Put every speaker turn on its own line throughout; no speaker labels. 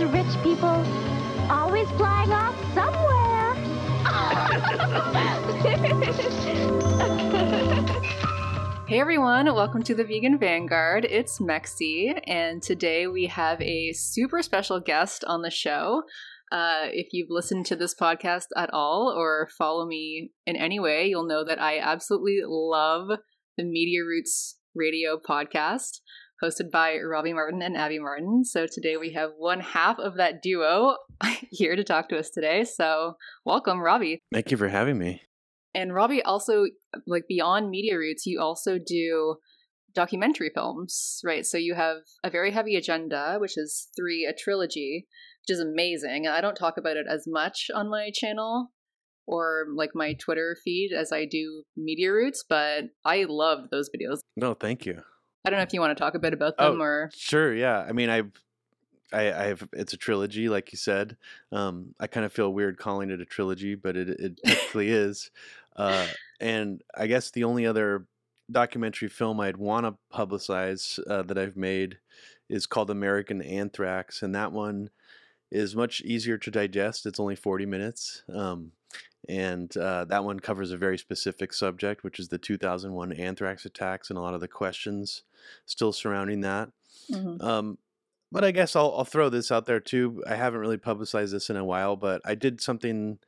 those rich people always flying off somewhere.
Hey everyone, welcome to the Vegan Vanguard. It's Mexie, and today we have a super special guest on the show. Uh, if you've listened to this podcast at all or follow me in any way, you'll know that I absolutely love the Media Roots radio podcast hosted by Robbie Martin and Abby Martin. So today we have one half of that duo here to talk to us today. So welcome, Robbie.
Thank you for having me.
And Robbie also, like beyond Media Roots, you also do documentary films, right? So you have a very heavy agenda, which is three, a trilogy, which is amazing. I don't talk about it as much on my channel or like my Twitter feed as I do Media Roots, but I love those videos.
No, thank you.
I don't know if you want to talk a bit about them
Oh,
or
Sure, yeah. I mean, I've, I, I have. It's a trilogy, like you said. Um, I kind of feel weird calling it a trilogy, but it it technically is. Uh, and I guess the only other documentary film I'd want to publicize uh, that I've made is called American Anthrax, and that one is much easier to digest. It's only forty minutes. Um, and uh, that one covers a very specific subject, which is the 2001 anthrax attacks and a lot of the questions still surrounding that.
Mhm.
Um, but I guess I'll, I'll throw this out there too. I haven't really publicized this in a while, but I did something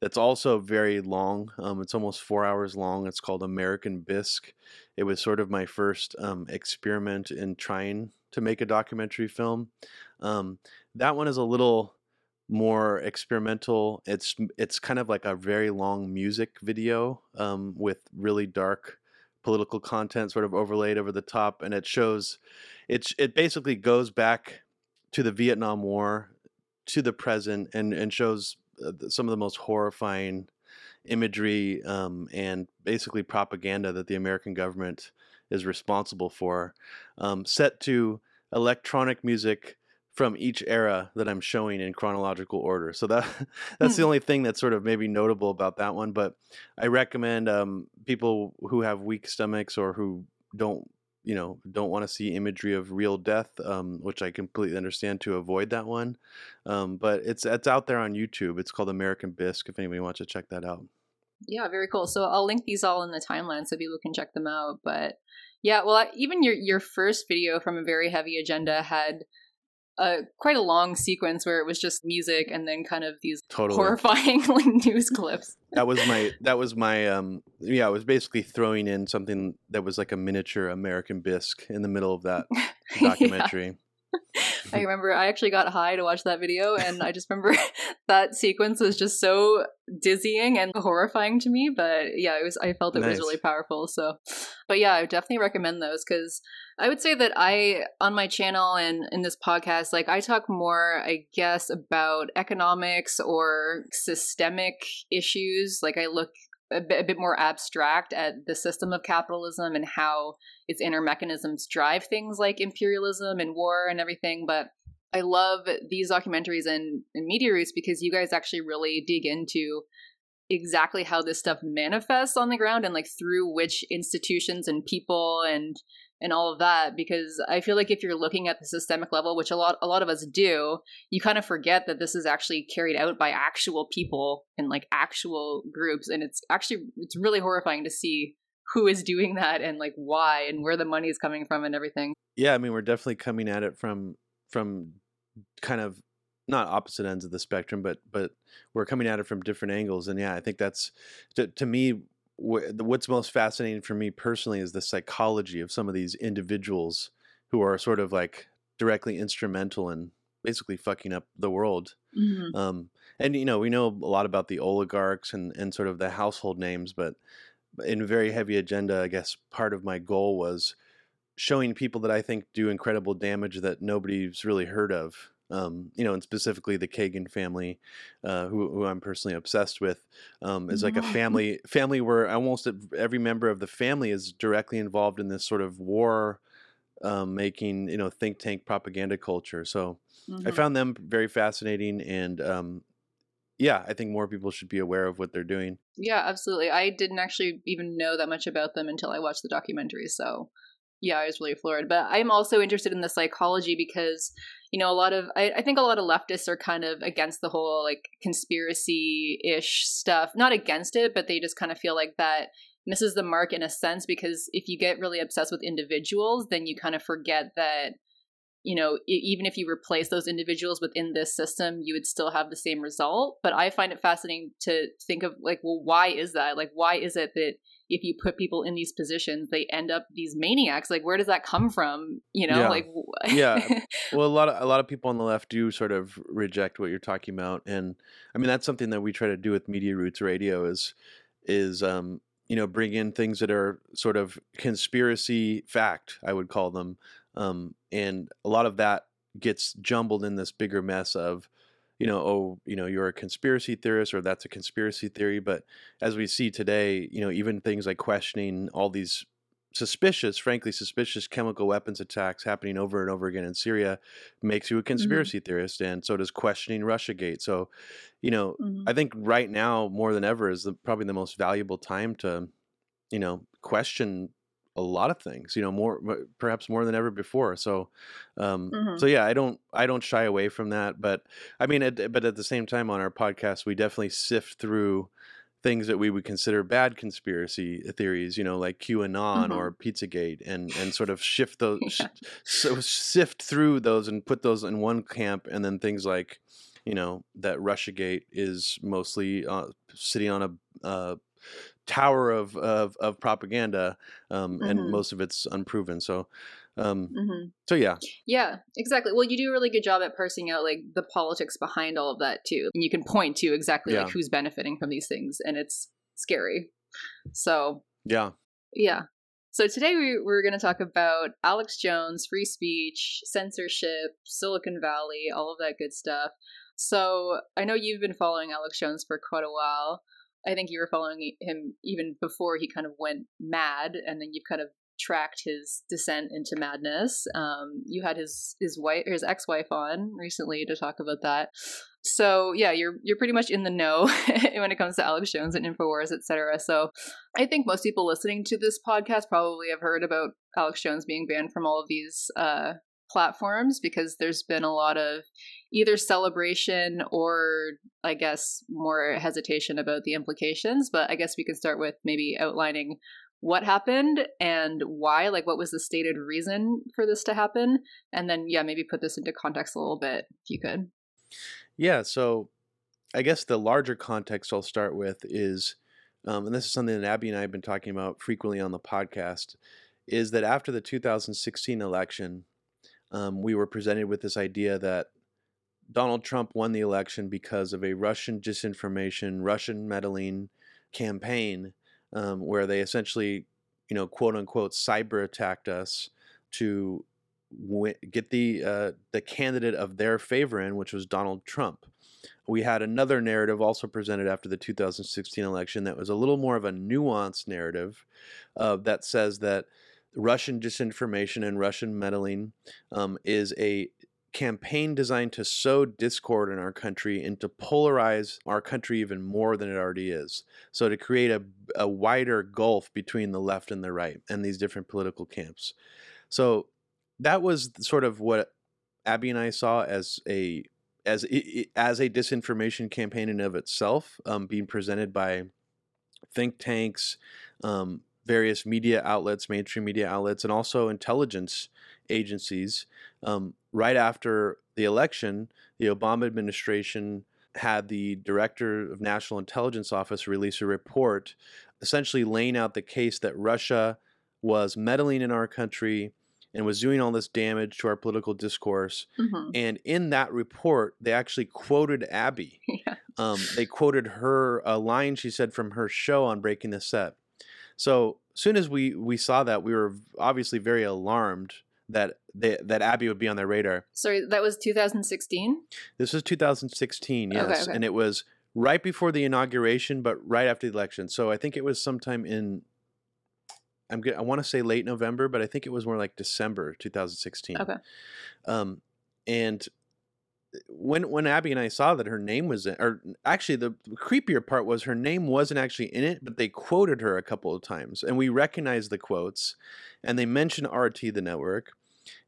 that's also very long. Um, it's almost four hours long. It's called American Bisque. It was sort of my first um, experiment in trying to make a documentary film. Um, that one is a little more experimental. It's it's kind of like a very long music video um, with really dark political content sort of overlaid over the top, and it shows it it basically goes back to the Vietnam War, to the present, and and shows uh, some of the most horrifying imagery um, and basically propaganda that the American government is responsible for, um, set to electronic music from each era that I'm showing in chronological order. So that that's the
Hmm.
only thing that's sort of maybe notable about that one. But I recommend um, people who have weak stomachs or who don't you know don't want to see imagery of real death, um, which I completely understand to avoid that one. Um, but it's it's out there on YouTube. It's called American Bisque. If anybody wants to check that out.
Yeah, very cool. So I'll link these all in the timeline so people can check them out. But yeah, well, I- even your your first video from a very heavy agenda had uh, quite a long sequence where it was just music and then kind of these
Totally.
horrifying like news clips.
that was my that was my um yeah i was basically throwing in something that was like a miniature american bisque in the middle of that
Yeah. I remember I actually got high to watch that video, and I just remember that sequence was just so dizzying and horrifying to me. But yeah, it was. I felt it was really powerful. So, but yeah, I would definitely recommend those because I would say that I on my channel and in this podcast, like I talk more, I guess, about economics or systemic issues. Like I look a bit, a bit more abstract at the system of capitalism and how its inner mechanisms drive things like imperialism and war and everything. But I love these documentaries and, and media roots because you guys actually really dig into exactly how this stuff manifests on the ground and like through which institutions and people and and all of that because i feel like if you're looking at the systemic level which a lot a lot of us do you kind of forget that this is actually carried out by actual people and like actual groups and it's actually it's really horrifying to see who is doing that and like why and where the money is coming from and everything.
Yeah i mean we're definitely coming at it from from kind of not opposite ends of the spectrum but but we're coming at it from different angles and yeah i think that's to, to me what's most fascinating for me personally is the psychology of some of these individuals who are sort of like directly instrumental in basically fucking up the world Um, and you know, we know a lot about the oligarchs and, and sort of the household names, but in very heavy agenda, I guess part of my goal was showing people that I think do incredible damage that nobody's really heard of. Um, you know, and specifically the Kagan family, uh, who, who I'm personally obsessed with, um, is like a family family where almost every member of the family is directly involved in this sort of war um, making, you know, think tank propaganda culture. So I
Mhm.
found them very fascinating, and um, yeah, I think more people should be aware of what they're doing.
Yeah, absolutely. I didn't actually even know that much about them until I watched the documentary. So yeah, I was really floored. But I'm also interested in the psychology because you know a lot of I, I think a lot of leftists are kind of against the whole like conspiracy ish stuff. Not against it, but they just kind of feel like that misses the mark in a sense because if you get really obsessed with individuals, then you kind of forget that you know, even if you replace those individuals within this system, you would still have the same result. But I find it fascinating to think of like, well, why is that? Like, why is it that if you put people in these positions, they end up these maniacs? Like, where does that come from? You know,
Yeah.
like,
Yeah. Well, a lot of a lot of people on the left do sort of reject what you're talking about, and I mean that's something that we try to do with Media Roots Radio is is um, you know bring in things that are sort of conspiracy fact, I would call them, um, and a lot of that gets jumbled in this bigger mess of you know oh you know you're a conspiracy theorist or that's a conspiracy theory but as we see today you know even things like questioning all these suspicious, frankly suspicious chemical weapons attacks happening over and over again in Syria makes you a conspiracy theorist, and so does questioning RussiaGate. So, you know,
Mhm.
I think right now more than ever is the, probably the most valuable time to, you know, question a lot of things. You know, more perhaps more than ever before. So, um,
Mhm.
so yeah, I don't I don't shy away from that. But I mean, at, but at the same time, on our podcast, we definitely sift through things that we would consider bad conspiracy theories, you know, like QAnon
Mhm.
or Pizzagate, and and sort of shift those,
Yeah.
so sift through those and put those in one camp, and then things like, you know, that RussiaGate is mostly uh, sitting on a uh, tower of of, of propaganda, um, and
Mhm.
most of it's unproven. So, um,
Mhm.
so yeah,
Yeah, exactly. Well, you do a really good job at parsing out like the politics behind all of that too. And you can point to exactly
Yeah.
like who's benefiting from these things and it's scary. So,
yeah,
yeah. So today we, we're going to talk about Alex Jones, free speech, censorship, Silicon Valley, all of that good stuff. So I know you've been following Alex Jones for quite a while. I think you were following him even before he kind of went mad, and then you've kind of tracked his descent into madness. Um, you had his his wife, his ex wife, on recently to talk about that. So yeah, you're you're pretty much in the know when it comes to Alex Jones and Infowars, etc. So I think most people listening to this podcast probably have heard about Alex Jones being banned from all of these uh, platforms because there's been a lot of either celebration or I guess more hesitation about the implications. But I guess we can start with maybe outlining what happened and why, like what was the stated reason for this to happen, and then yeah, maybe put this into context a little bit if you could.
yeah. So, I guess the larger context I'll start with is, um, and this is something that Abby and I have been talking about frequently on the podcast, is that after the 2016 election, um, we were presented with this idea that Donald Trump won the election because of a Russian disinformation, Russian meddling campaign, um, where they essentially, you know, quote unquote, cyber attacked us to wi- get the uh, the candidate of their favor in, which was Donald Trump. We had another narrative also presented after the 2016 election that was a little more of a nuanced narrative uh, that says that Russian disinformation and Russian meddling um, is a campaign designed to sow discord in our country and to polarize our country even more than it already is. So to create a, a wider gulf between the left and the right and these different political camps. So that was sort of what Abby and I saw as a as as a disinformation campaign in of itself, um, being presented by think tanks, um, various media outlets, mainstream media outlets, and also intelligence agencies. Um, right after the election, the Obama administration had the director of National Intelligence Office release a report essentially laying out the case that Russia was meddling in our country and was doing all this damage to our political discourse.
Mm-hmm.
And in that report, they actually quoted Abby.
Yeah.
Um, they quoted her a line she said from her show on Breaking the Set. So soon as we we saw that, we were obviously very alarmed that they, that Abby would be on their radar.
Sorry, that was 2016.
This was 2016,
Okay,
yes,
okay.
and it was right before the inauguration, but right after the election. So I think it was sometime in. I'm good. I want to say late November, but I think it was more like December 2016.
Okay.
Um, and when when Abby and I saw that her name was in, or actually the creepier part was her name wasn't actually in it, but they quoted her a couple of times, and we recognized the quotes, and they mentioned RT the network,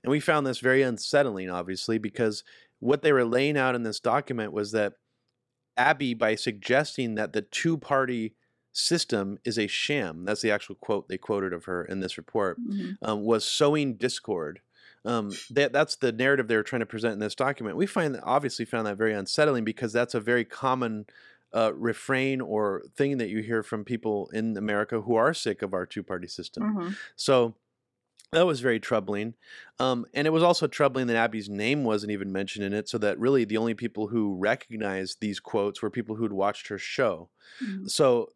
and we found this very unsettling, obviously, because what they were laying out in this document was that Abby, by suggesting that the two party system is a sham, that's the actual quote they quoted of her in this report,
Mm-hmm.
um, was sowing discord. Um, that that's the narrative they were trying to present in this document. We find that obviously found that very unsettling because that's a very common uh, refrain or thing that you hear from people in America who are sick of our two party system.
Mhm.
So that was very troubling. Um, and it was also troubling that Abby's name wasn't even mentioned in it, so that really the only people who recognized these quotes were people who'd watched her show.
Mhm.
So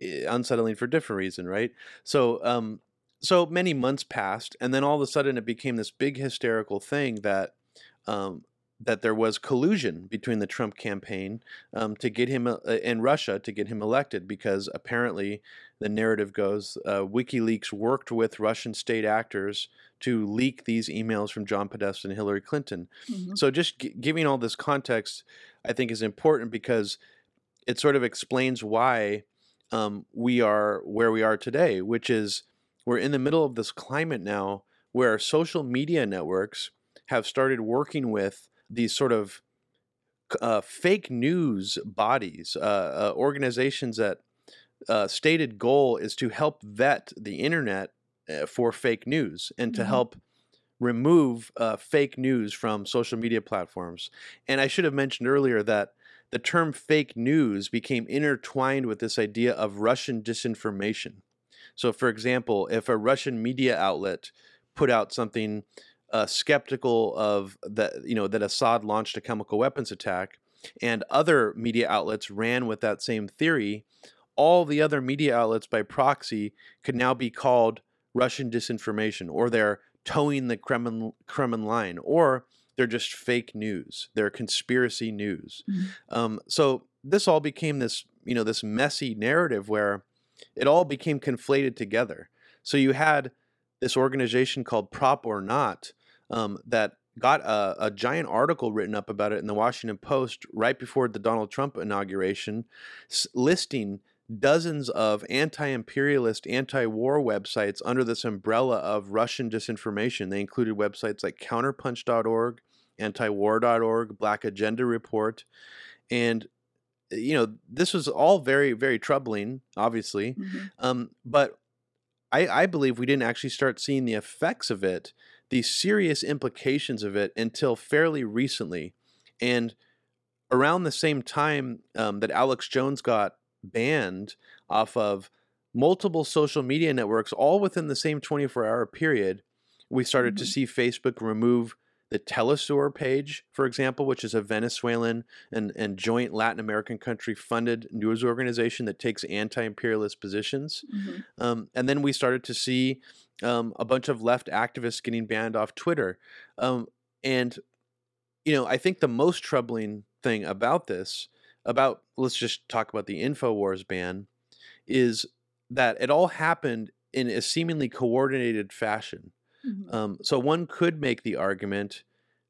eh, unsettling for different reason, right? So um, so many months passed, and then all of a sudden it became this big hysterical thing that um, that there was collusion between the Trump campaign um, to get him uh, in Russia to get him elected because apparently the narrative goes uh, WikiLeaks worked with Russian state actors to leak these emails from John Podesta and Hillary Clinton.
Mhm.
So just g- giving all this context, I think, is important because it sort of explains why um, we are where we are today, which is we're in the middle of this climate now where social media networks have started working with these sort of uh, fake news bodies, uh, uh, organizations that uh, stated goal is to help vet the internet uh, for fake news and to
Mhm.
help remove uh, fake news from social media platforms. And I should have mentioned earlier that the term fake news became intertwined with this idea of Russian disinformation. So, for example, if a Russian media outlet put out something uh, skeptical of that, you know, that Assad launched a chemical weapons attack, and other media outlets ran with that same theory, all the other media outlets by proxy could now be called Russian disinformation, or they're toeing the Kremlin, Kremlin line, or they're just fake news. They're conspiracy news.
Mhm.
Um, so this all became this, you know, this messy narrative where it all became conflated together. So you had this organization called Prop or Not um, that got a, a giant article written up about it in the Washington Post right before the Donald Trump inauguration, s- listing dozens of anti-imperialist, anti-war websites under this umbrella of Russian disinformation. They included websites like counterpunch.org, antiwar.org, Black Agenda Report, and you know this was all very very troubling obviously
Mhm.
um, but I, I believe we didn't actually start seeing the effects of it the serious implications of it until fairly recently and around the same time um, that alex jones got banned off of multiple social media networks all within the same 24 hour period we started to
Mhm.
see facebook remove the telesur page for example which is a venezuelan and, and joint latin american country funded news organization that takes anti-imperialist positions
Mhm.
um, and then we started to see um, a bunch of left activists getting banned off Twitter. Um, and, you know, I think the most troubling thing about this, about let's just talk about the InfoWars ban, is that it all happened in a seemingly coordinated fashion.
Mhm.
Um, so one could make the argument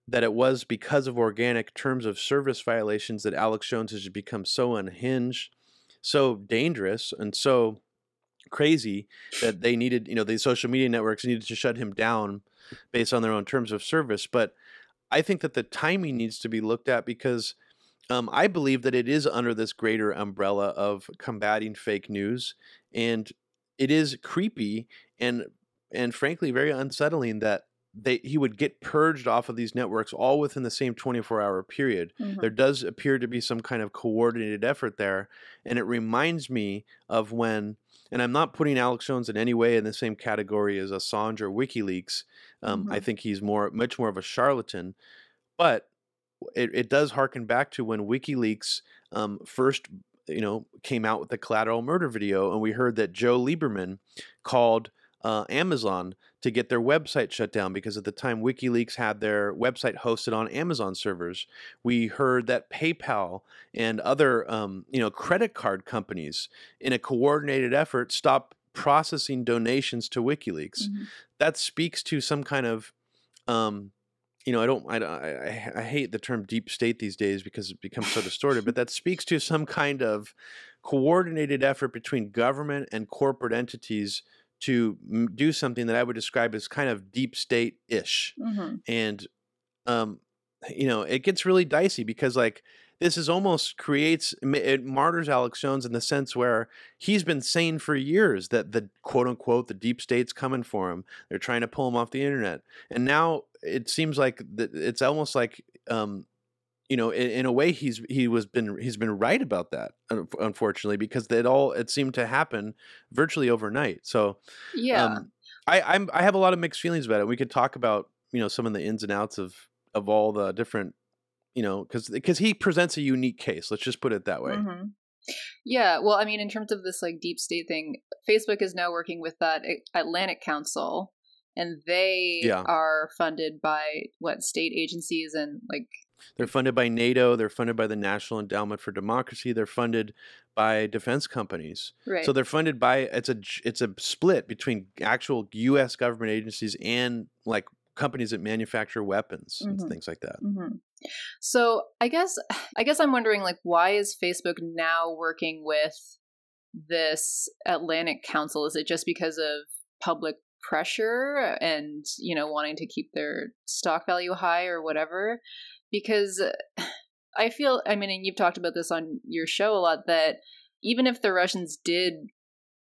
that it was because of organic terms of service violations that Alex Jones has become so unhinged, so dangerous, and so crazy that they needed, you know, the social media networks needed to shut him down based on their own terms of service. But I think that the timing needs to be looked at because um, I believe that it is under this greater umbrella of combating fake news, and it is creepy and and frankly very unsettling that they he would get purged off of these networks all within the same 24 hour period
Mhm.
there does appear to be some kind of coordinated effort there and it reminds me of when and i'm not putting alex jones in any way in the same category as assange or wikileaks um, i
Mhm.
think he's more much more of a charlatan but it, it does harken back to when wikileaks um, first you know came out with the collateral murder video and we heard that joe lieberman called uh, amazon to get their website shut down because at the time wikileaks had their website hosted on amazon servers we heard that paypal and other um, you know credit card companies in a coordinated effort stopped processing donations to wikileaks
Mhm.
that speaks to some kind of um, you know, I don't, I, I, I hate the term deep state these days because it becomes so distorted, but that speaks to some kind of coordinated effort between government and corporate entities to do something that I would describe as kind of deep state ish.
Mm-hmm.
And, um, you know, it gets really dicey because, like, this is almost creates it martyrs Alex Jones in the sense where he's been saying for years that the quote unquote the deep state's coming for him. They're trying to pull him off the internet, and now it seems like it's almost like um, you know in, in a way he's he was been he's been right about that unfortunately because it all it seemed to happen virtually overnight. So
Yeah.
um, I I'm I have a lot of mixed feelings about it. We could talk about you know some of the ins and outs of of all the different you know because because he presents a unique case. Let's just put it that way.
Mhm. Yeah, well, I mean, in terms of this like deep state thing, Facebook is now working with that Atlantic Council, and they
Yeah.
are funded by what state agencies and like
They're funded by NATO. They're funded by the National Endowment for Democracy. They're funded by defense companies.
right.
So they're funded by it's a it's a split between actual U.S. government agencies and like companies that manufacture weapons
Mhm.
and things like that.
hmm So I guess I guess I'm wondering like why is Facebook now working with this Atlantic Council? Is it just because of public pressure and you know wanting to keep their stock value high or whatever? Because uh, I feel I mean, and you've talked about this on your show a lot that even if the Russians did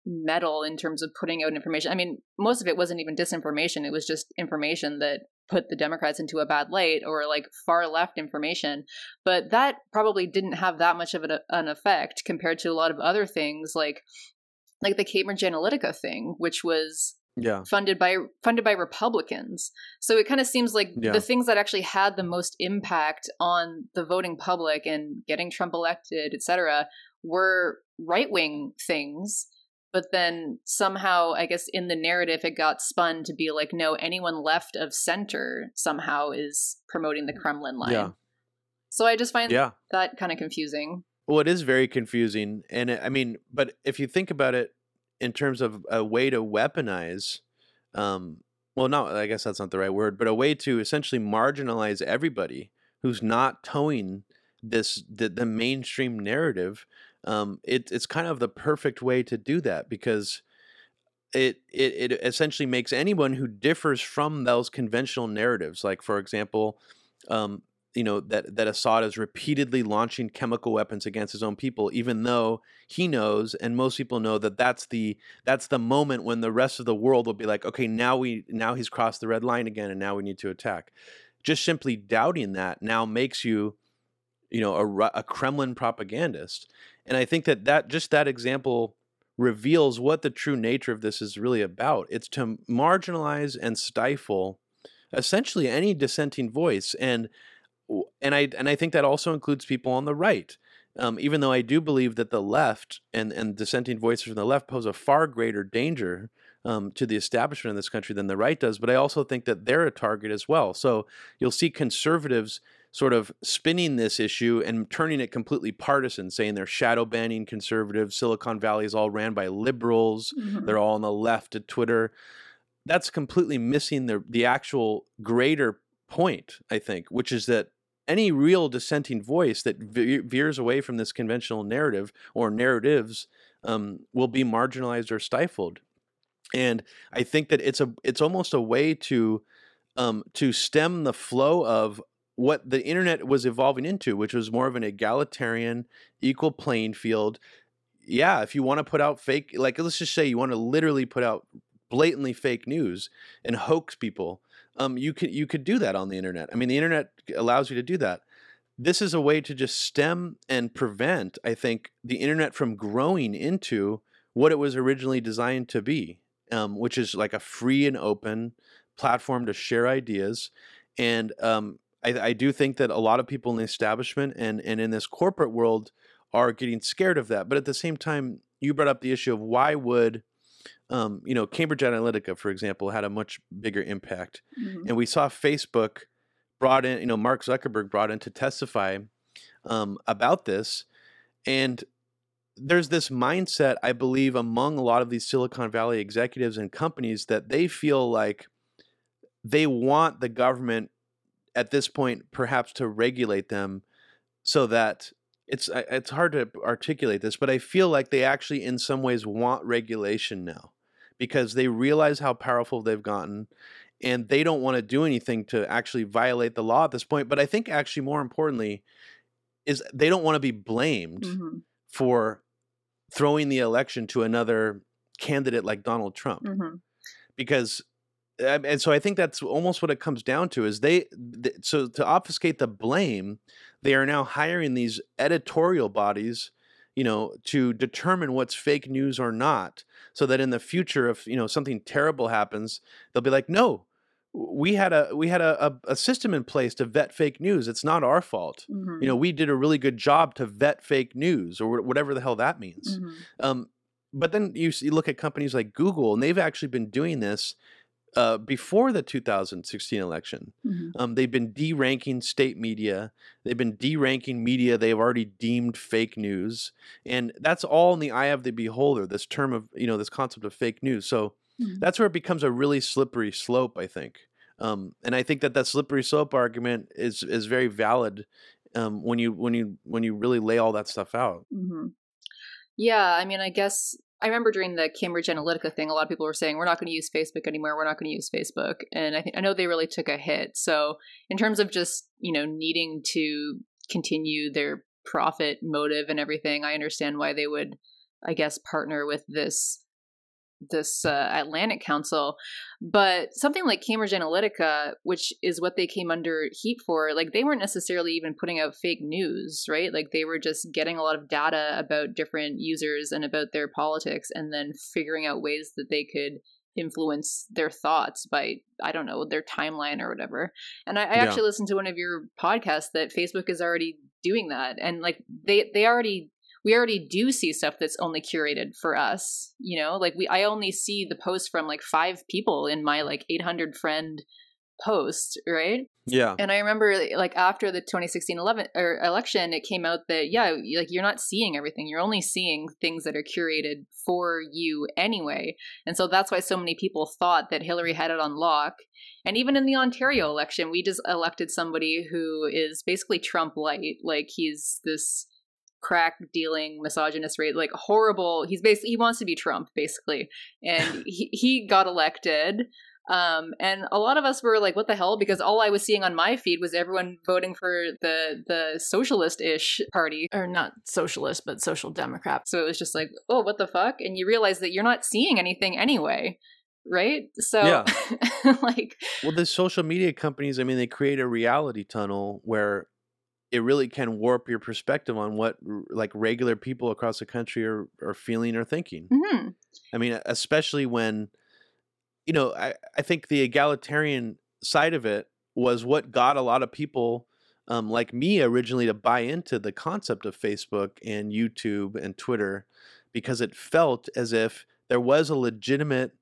meddle in terms of putting out information. I mean, most of it wasn't even disinformation. It was just information that put the Democrats into a bad light or like far left information. But that probably didn't have that much of an, an effect compared to a lot of other things like like the Cambridge Analytica thing, which was
Yeah.
funded by funded by Republicans. So it kind of seems like
Yeah.
the things that actually had the most impact on the voting public and getting Trump elected, et cetera, were right wing things. But then somehow, I guess in the narrative, it got spun to be like, no, anyone left of center somehow is promoting the Kremlin line.
Yeah.
So I just find
Yeah.
that kind of confusing.
Well, it is very confusing, and it- I mean, but if you think about it in terms of a way to weaponize, um, well, no, I guess that's not the right word, but a way to essentially marginalize everybody who's not toeing this the, the mainstream narrative. Um, it, it's kind of the perfect way to do that because it, it it essentially makes anyone who differs from those conventional narratives, like for example, um, you know that that Assad is repeatedly launching chemical weapons against his own people, even though he knows and most people know that that's the that's the moment when the rest of the world will be like, okay, now we now he's crossed the red line again, and now we need to attack. Just simply doubting that now makes you, you know, a, a Kremlin propagandist, and I think that that just that example reveals what the true nature of this is really about. It's to marginalize and stifle essentially any dissenting voice and and I and I think that also includes people on the right. Um, even though I do believe that the left and, and dissenting voices from the left pose a far greater danger um, to the establishment in this country than the right does, but I also think that they're a target as well. So you'll see conservatives sort of spinning this issue and turning it completely partisan, saying they're shadow banning conservatives. Silicon Valley is all ran by liberals. They're all on the left at Twitter. That's completely missing the the actual greater point, I think, which is that any real dissenting voice that ve- veers away from this conventional narrative or narratives um, will be marginalized or stifled. And I think that it's a it's almost a way to um, to stem the flow of what the internet was evolving into, which was more of an egalitarian, equal playing field. Yeah, if you want to put out fake, like let's just say you want to literally put out blatantly fake news and hoax people, um, you could you could do that on the internet. I mean, the internet allows you to do that. This is a way to just stem and prevent, I think, the internet from growing into what it was originally designed to be, um, which is like a free and open platform to share ideas. And um, I, I do think that a lot of people in the establishment and and in this corporate world are getting scared of that. But at the same time, you brought up the issue of why would um, you know Cambridge Analytica, for example, had a much bigger impact,
Mhm.
and we saw Facebook brought in, you know, Mark Zuckerberg brought in to testify um, about this, and there's this mindset, I believe, among a lot of these Silicon Valley executives and companies that they feel like they want the government at this point perhaps to regulate them so that it's it's hard to articulate this, but I feel like they actually in some ways want regulation now because they realize how powerful they've gotten and they don't want to do anything to actually violate the law at this point. But I think actually more importantly is they don't want to be blamed
Mhm,
for throwing the election to another candidate like Donald Trump
mhm.
because um, and so I think that's almost what it comes down to is they th- so to obfuscate the blame they are now hiring these editorial bodies you know to determine what's fake news or not so that in the future if you know something terrible happens they'll be like no we had a we had a, a, system in place to vet fake news. It's not our fault.
Mhm,
you know we did a really good job to vet fake news or whatever the hell that means.
Mhm.
um, but then you, you look at companies like Google, and they've actually been doing this uh, before the 2016 election.
Mhm.
Um, they've been deranking state media. They've been deranking media they've already deemed fake news, and that's all in the eye of the beholder. This term of you know this concept of fake news. So
Mhm.
that's where it becomes a really slippery slope. I think, um, and I think that that slippery slope argument is is very valid um, when you when you when you really lay all that stuff out.
hmm Yeah, I mean, I guess I remember during the Cambridge Analytica thing, a lot of people were saying we're not going to use Facebook anymore. We're not going to use Facebook, and I think I know they really took a hit. So, in terms of just you know needing to continue their profit motive and everything, I understand why they would, I guess, partner with this this uh, Atlantic Council. But something like Cambridge Analytica, which is what they came under heat for, like they weren't necessarily even putting out fake news, right? Like they were just getting a lot of data about different users and about their politics and then figuring out ways that they could influence their thoughts by I don't know their timeline or whatever. And I, I
Yeah.
actually listened to one of your podcasts that Facebook is already doing that, and like they they already we already do see stuff that's only curated for us you know? Like we i only see the post from like five people in my like 800 friend post right?
Yeah.
and i remember like after the 2016 11 or election it came out that yeah like you're not seeing everything. You're only seeing things that are curated for you anyway. And so that's why so many people thought that hillary had it on lock. And even in the ontario election we just elected somebody who is basically trump light like he's this crack dealing misogynist rate like horrible. He's basically he wants to be trump basically. And he, he got elected. Um and a lot of us were like what the hell? Because all i was seeing on my feed was everyone voting for the the socialist-ish party. Or not socialist but social democrat. So it was just like oh what the fuck? And you realize that you're not seeing anything anyway right? So
Yeah.
like
Well, the social media companies, I mean, they create a reality tunnel where it really can warp your perspective on what like regular people across the country are, are feeling or thinking.
mhm,
I mean, especially when, you know, I, I think the egalitarian side of it was what got a lot of people um, like me originally to buy into the concept of Facebook and YouTube and Twitter because it felt as if there was a legitimate,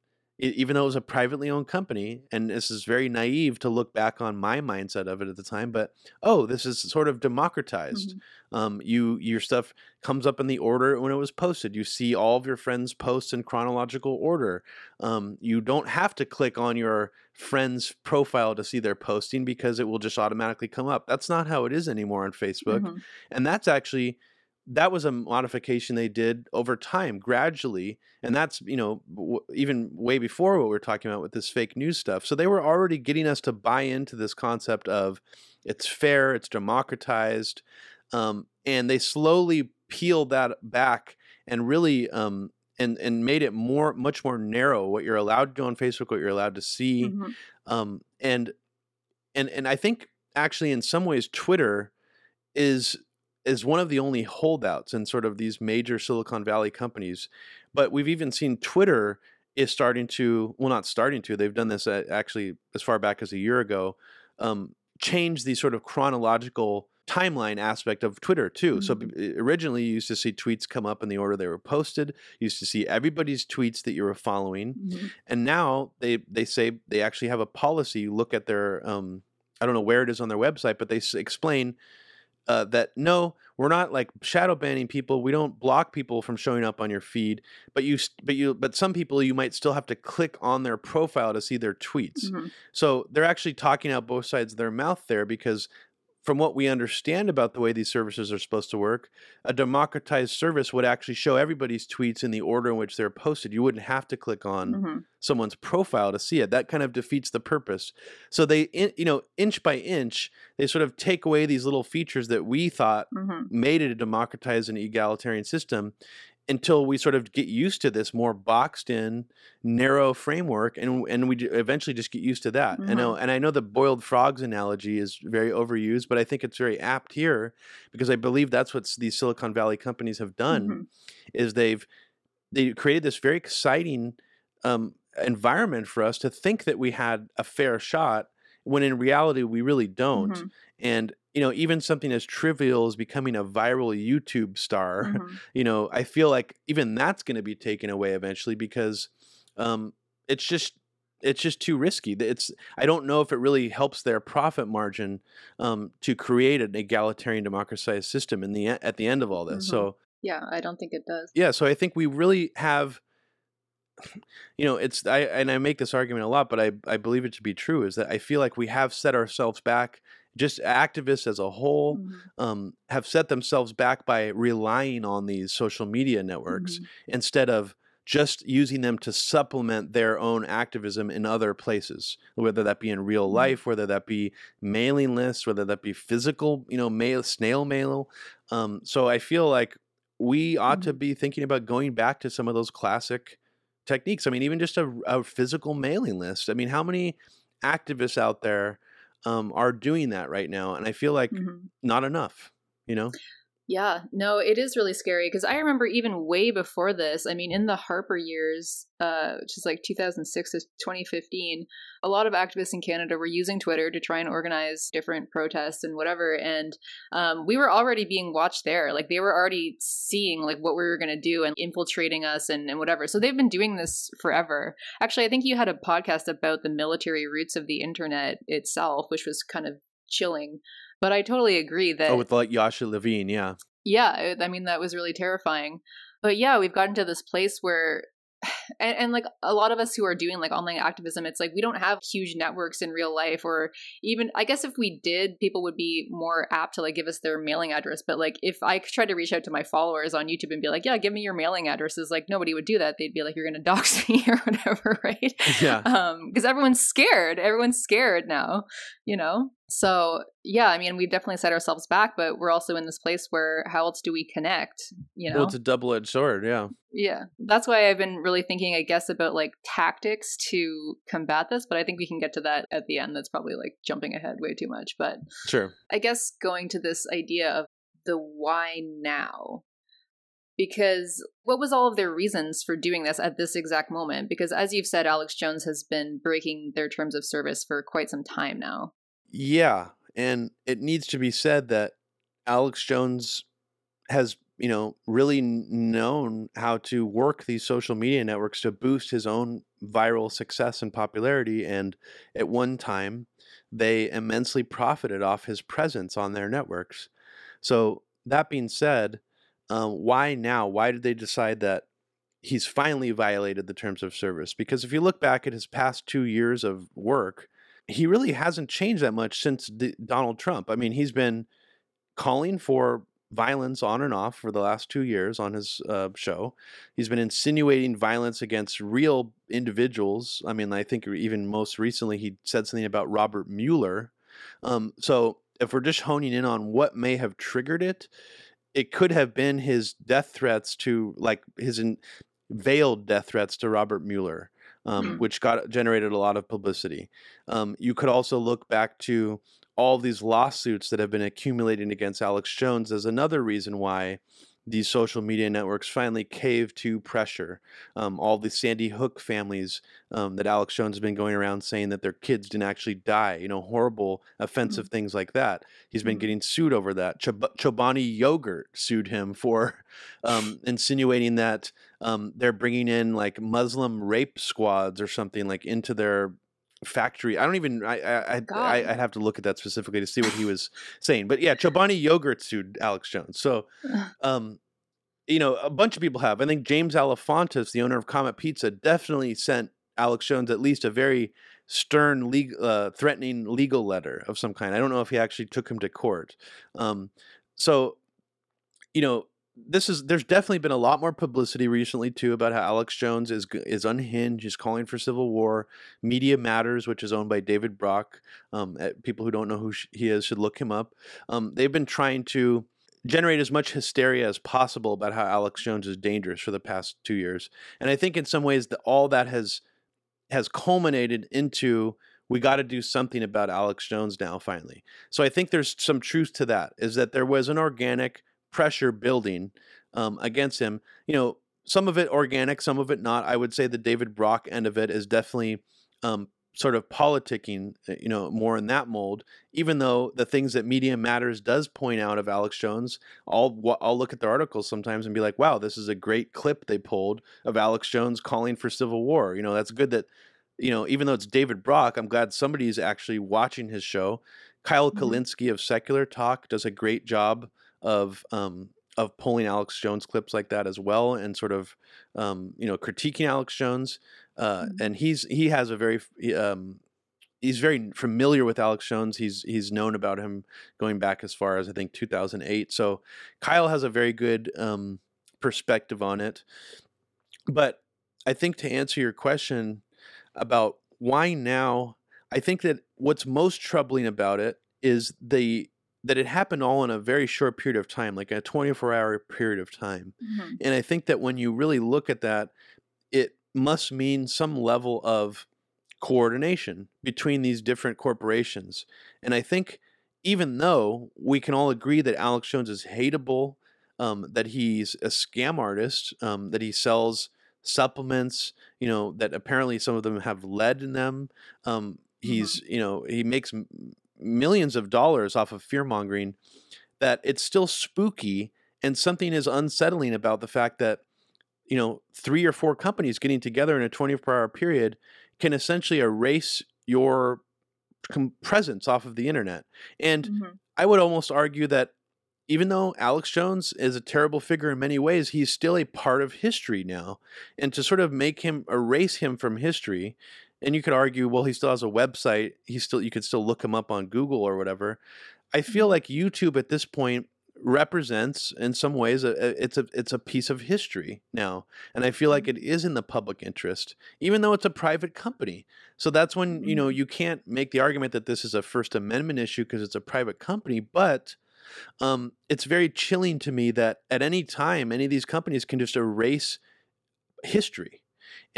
e- even though it was a privately owned company, and this is very naive to look back on my mindset of it at the time, but oh, this is sort of democratized. Um, you your stuff comes up in the order when it was posted. You see all of your friends' posts in chronological order. Um, you don't have to click on your friend's profile to see their posting because it will just automatically come up. That's not how it is anymore on Facebook,
mhm.
and that's actually that was a modification they did over time gradually and that's you know w- even way before what we're talking about with this fake news stuff so they were already getting us to buy into this concept of it's fair it's democratized um, and they slowly peeled that back and really um, and and made it more much more narrow what you're allowed to do on facebook what you're allowed to see
Mhm.
um, and and and I think actually in some ways Twitter is is one of the only holdouts in sort of these major Silicon Valley companies. But we've even seen Twitter is starting to well not starting to they've done this uh, actually as far back as a year ago um, change the sort of chronological timeline aspect of Twitter too. So
Mhm.
b- originally you used to see tweets come up in the order they were posted. You used to see everybody's tweets that you were following
Mhm.
and now they they say they actually have a policy you look at their um i don't know where it is on their website but they s- explain uh, that no we're not like shadow banning people. We don't block people from showing up on your feed, but you but you but some people you might still have to click on their profile to see their tweets.
Mhm.
So they're actually talking out both sides of their mouth there because from what we understand about the way these services are supposed to work, a democratized service would actually show everybody's tweets in the order in which they're posted. You wouldn't have to click on
Mhm.
someone's profile to see it. That kind of defeats the purpose. So they, in- you know, inch by inch, they sort of take away these little features that we thought
Mhm.
made it a democratized and egalitarian system until we sort of get used to this more boxed in narrow framework and and we eventually just get used to that. I know and I know the boiled frogs analogy is very overused, but I think it's very apt here because I believe that's what these Silicon Valley companies have done
Mhm.
is they've they created this very exciting um, environment for us to think that we had a fair shot when in reality we really don't
Mhm.
and you know even something as trivial as becoming a viral youtube star
Mhm.
you know i feel like even that's going to be taken away eventually because um, it's just it's just too risky it's i don't know if it really helps their profit margin um, to create an egalitarian democratized system in the at the end of all this
Mhm.
so
Yeah, I don't think it does.
yeah so i think we really have you know it's i and i make this argument a lot but i i believe it to be true is that i feel like we have set ourselves back just activists as a whole
Mhm.
um, have set themselves back by relying on these social media networks
Mhm.
instead of just using them to supplement their own activism in other places whether that be in real
Mhm.
life whether that be mailing lists whether that be physical you know mail snail mail um, so i feel like we ought to be thinking about going back to some of those classic techniques i mean even just a, a physical mailing list i mean how many activists out there um, are doing that right now and i feel like
Mhm.
not enough you know
Yeah, no, it is really scary because I remember even way before this. I mean, in the Harper years, uh, which is like 2006 to 2015, a lot of activists in Canada were using Twitter to try and organize different protests and whatever. And um, we were already being watched there. Like they were already seeing like what we were going to do and infiltrating us and, and whatever. So they've been doing this forever. Actually, I think you had a podcast about the military roots of the internet itself, which was kind of chilling. But I totally agree that
oh with like yasha levine yeah.
Yeah I- mean that was really terrifying. But yeah we've gotten to this place where and, and like a lot of us who are doing like online activism it's like we don't have huge networks in real life or even i guess if we did people would be more apt to like give us their mailing address. But like if i tried to reach out to my followers on youtube and be like yeah give me your mailing addresses like nobody would do that. They'd be like you're gonna dox me or whatever right?
Yeah.
um because everyone's scared. Everyone's scared now you know so yeah i mean we've definitely set ourselves back but we're also in this place where how else do we connect you know
well it's a double-edged sword yeah
yeah that's why i've been really thinking i guess about like tactics to combat this but i think we can get to that at the end that's probably like jumping ahead way too much but
sure
I guess going to this idea of the why now. Because what was all of their reasons for doing this at this exact moment? Because as you've said, Alex Jones has been breaking their terms of service for quite some time now.
Yeah, and it needs to be said that Alex Jones has, you know, really known how to work these social media networks to boost his own viral success and popularity. And at one time, they immensely profited off his presence on their networks. So, that being said, um, why now? Why did they decide that he's finally violated the terms of service? Because if you look back at his past two years of work, he really hasn't changed that much since Donald Trump. I mean, he's been calling for violence on and off for the last two years on his uh, show. He's been insinuating violence against real individuals. I mean, I think even most recently he said something about Robert Mueller. Um, so if we're just honing in on what may have triggered it, it could have been his death threats to, like his in, veiled death threats to Robert Mueller. Um,
Hmm.
which got generated a lot of publicity. Um, you could also look back to all these lawsuits that have been accumulating against Alex Jones as another reason why these social media networks finally caved to pressure. Um, all the Sandy Hook families um, that Alex Jones has been going around saying that their kids didn't actually die, you know, horrible, offensive things like that. He's been
Mhm.
getting sued over that. Chob- Chobani Yogurt sued him for um, insinuating that um, they're bringing in like Muslim rape squads or something like into their factory. I don't even. I I I. I I'd have to look at that specifically to see what he was saying. But yeah, Chobani Yogurt sued Alex Jones. So, um, you know, a bunch of people have. I think James Alefantis, the owner of Comet Pizza, definitely sent Alex Jones at least a very stern, legal, uh, threatening legal letter of some kind. I don't know if he actually took him to court. Um, so, you know, this is there's definitely been a lot more publicity recently too about how Alex Jones is is unhinged, He's calling for civil war. Media Matters, which is owned by David Brock, um, eh, people who don't know who he is should look him up. Um, they've been trying to generate as much hysteria as possible about how Alex Jones is dangerous for the past two years, and I think in some ways that all that has has culminated into we got to do something about Alex Jones now finally. So I think there's some truth to that is that there was an organic pressure building um, against him. You know, some of it organic, some of it not. I would say the David Brock end of it is definitely um, sort of politicking, uh, you know, more in that mold. Even though the things that Media Matters does point out of Alex Jones, I'll I'll look at the articles sometimes and be like, wow, this is a great clip they pulled of Alex Jones calling for civil war. You know, that's good that. You know, even though it's David Brock, I'm glad somebody's actually watching his show. Kyle
Mhm.
Kulinski of Secular Talk does a great job of um, of pulling Alex Jones clips like that as well, and sort of um, you know critiquing Alex Jones. Uh,
Mhm.
And he's he has a very um, he's very familiar with Alex Jones. He's he's known about him going back as far as I think 2008. So Kyle has a very good um, perspective on it. But I think to answer your question about why now, I think that what's most troubling about it is the that it happened all in a very short period of time, like a 24 hour period of time.
Mhm.
And I think that when you really look at that, it must mean some level of coordination between these different corporations. And I think even though we can all agree that Alex Jones is hateable, um, that he's a scam artist, um, that he sells supplements, you know, that apparently some of them have lead in them. Um, he's, you know, he makes millions of dollars off of fear mongering, that it's still spooky and something is unsettling about the fact that you know three or four companies getting together in a 24 hour period can essentially erase your com- presence off of the internet and
Mhm.
i would almost argue that even though alex jones is a terrible figure in many ways he's still a part of history now and to sort of make him erase him from history and you could argue well he still has a website he still you could still look him up on google or whatever i feel
Mhm.
like youtube at this point represents in some ways a, a- it's a it's a piece of history now and i feel like
Mhm.
it is in the public interest even though it's a private company so that's when you know
Mhm.
you can't make the argument that this is a first amendment issue because it's a private company but um, it's very chilling to me that at any time any of these companies can just erase history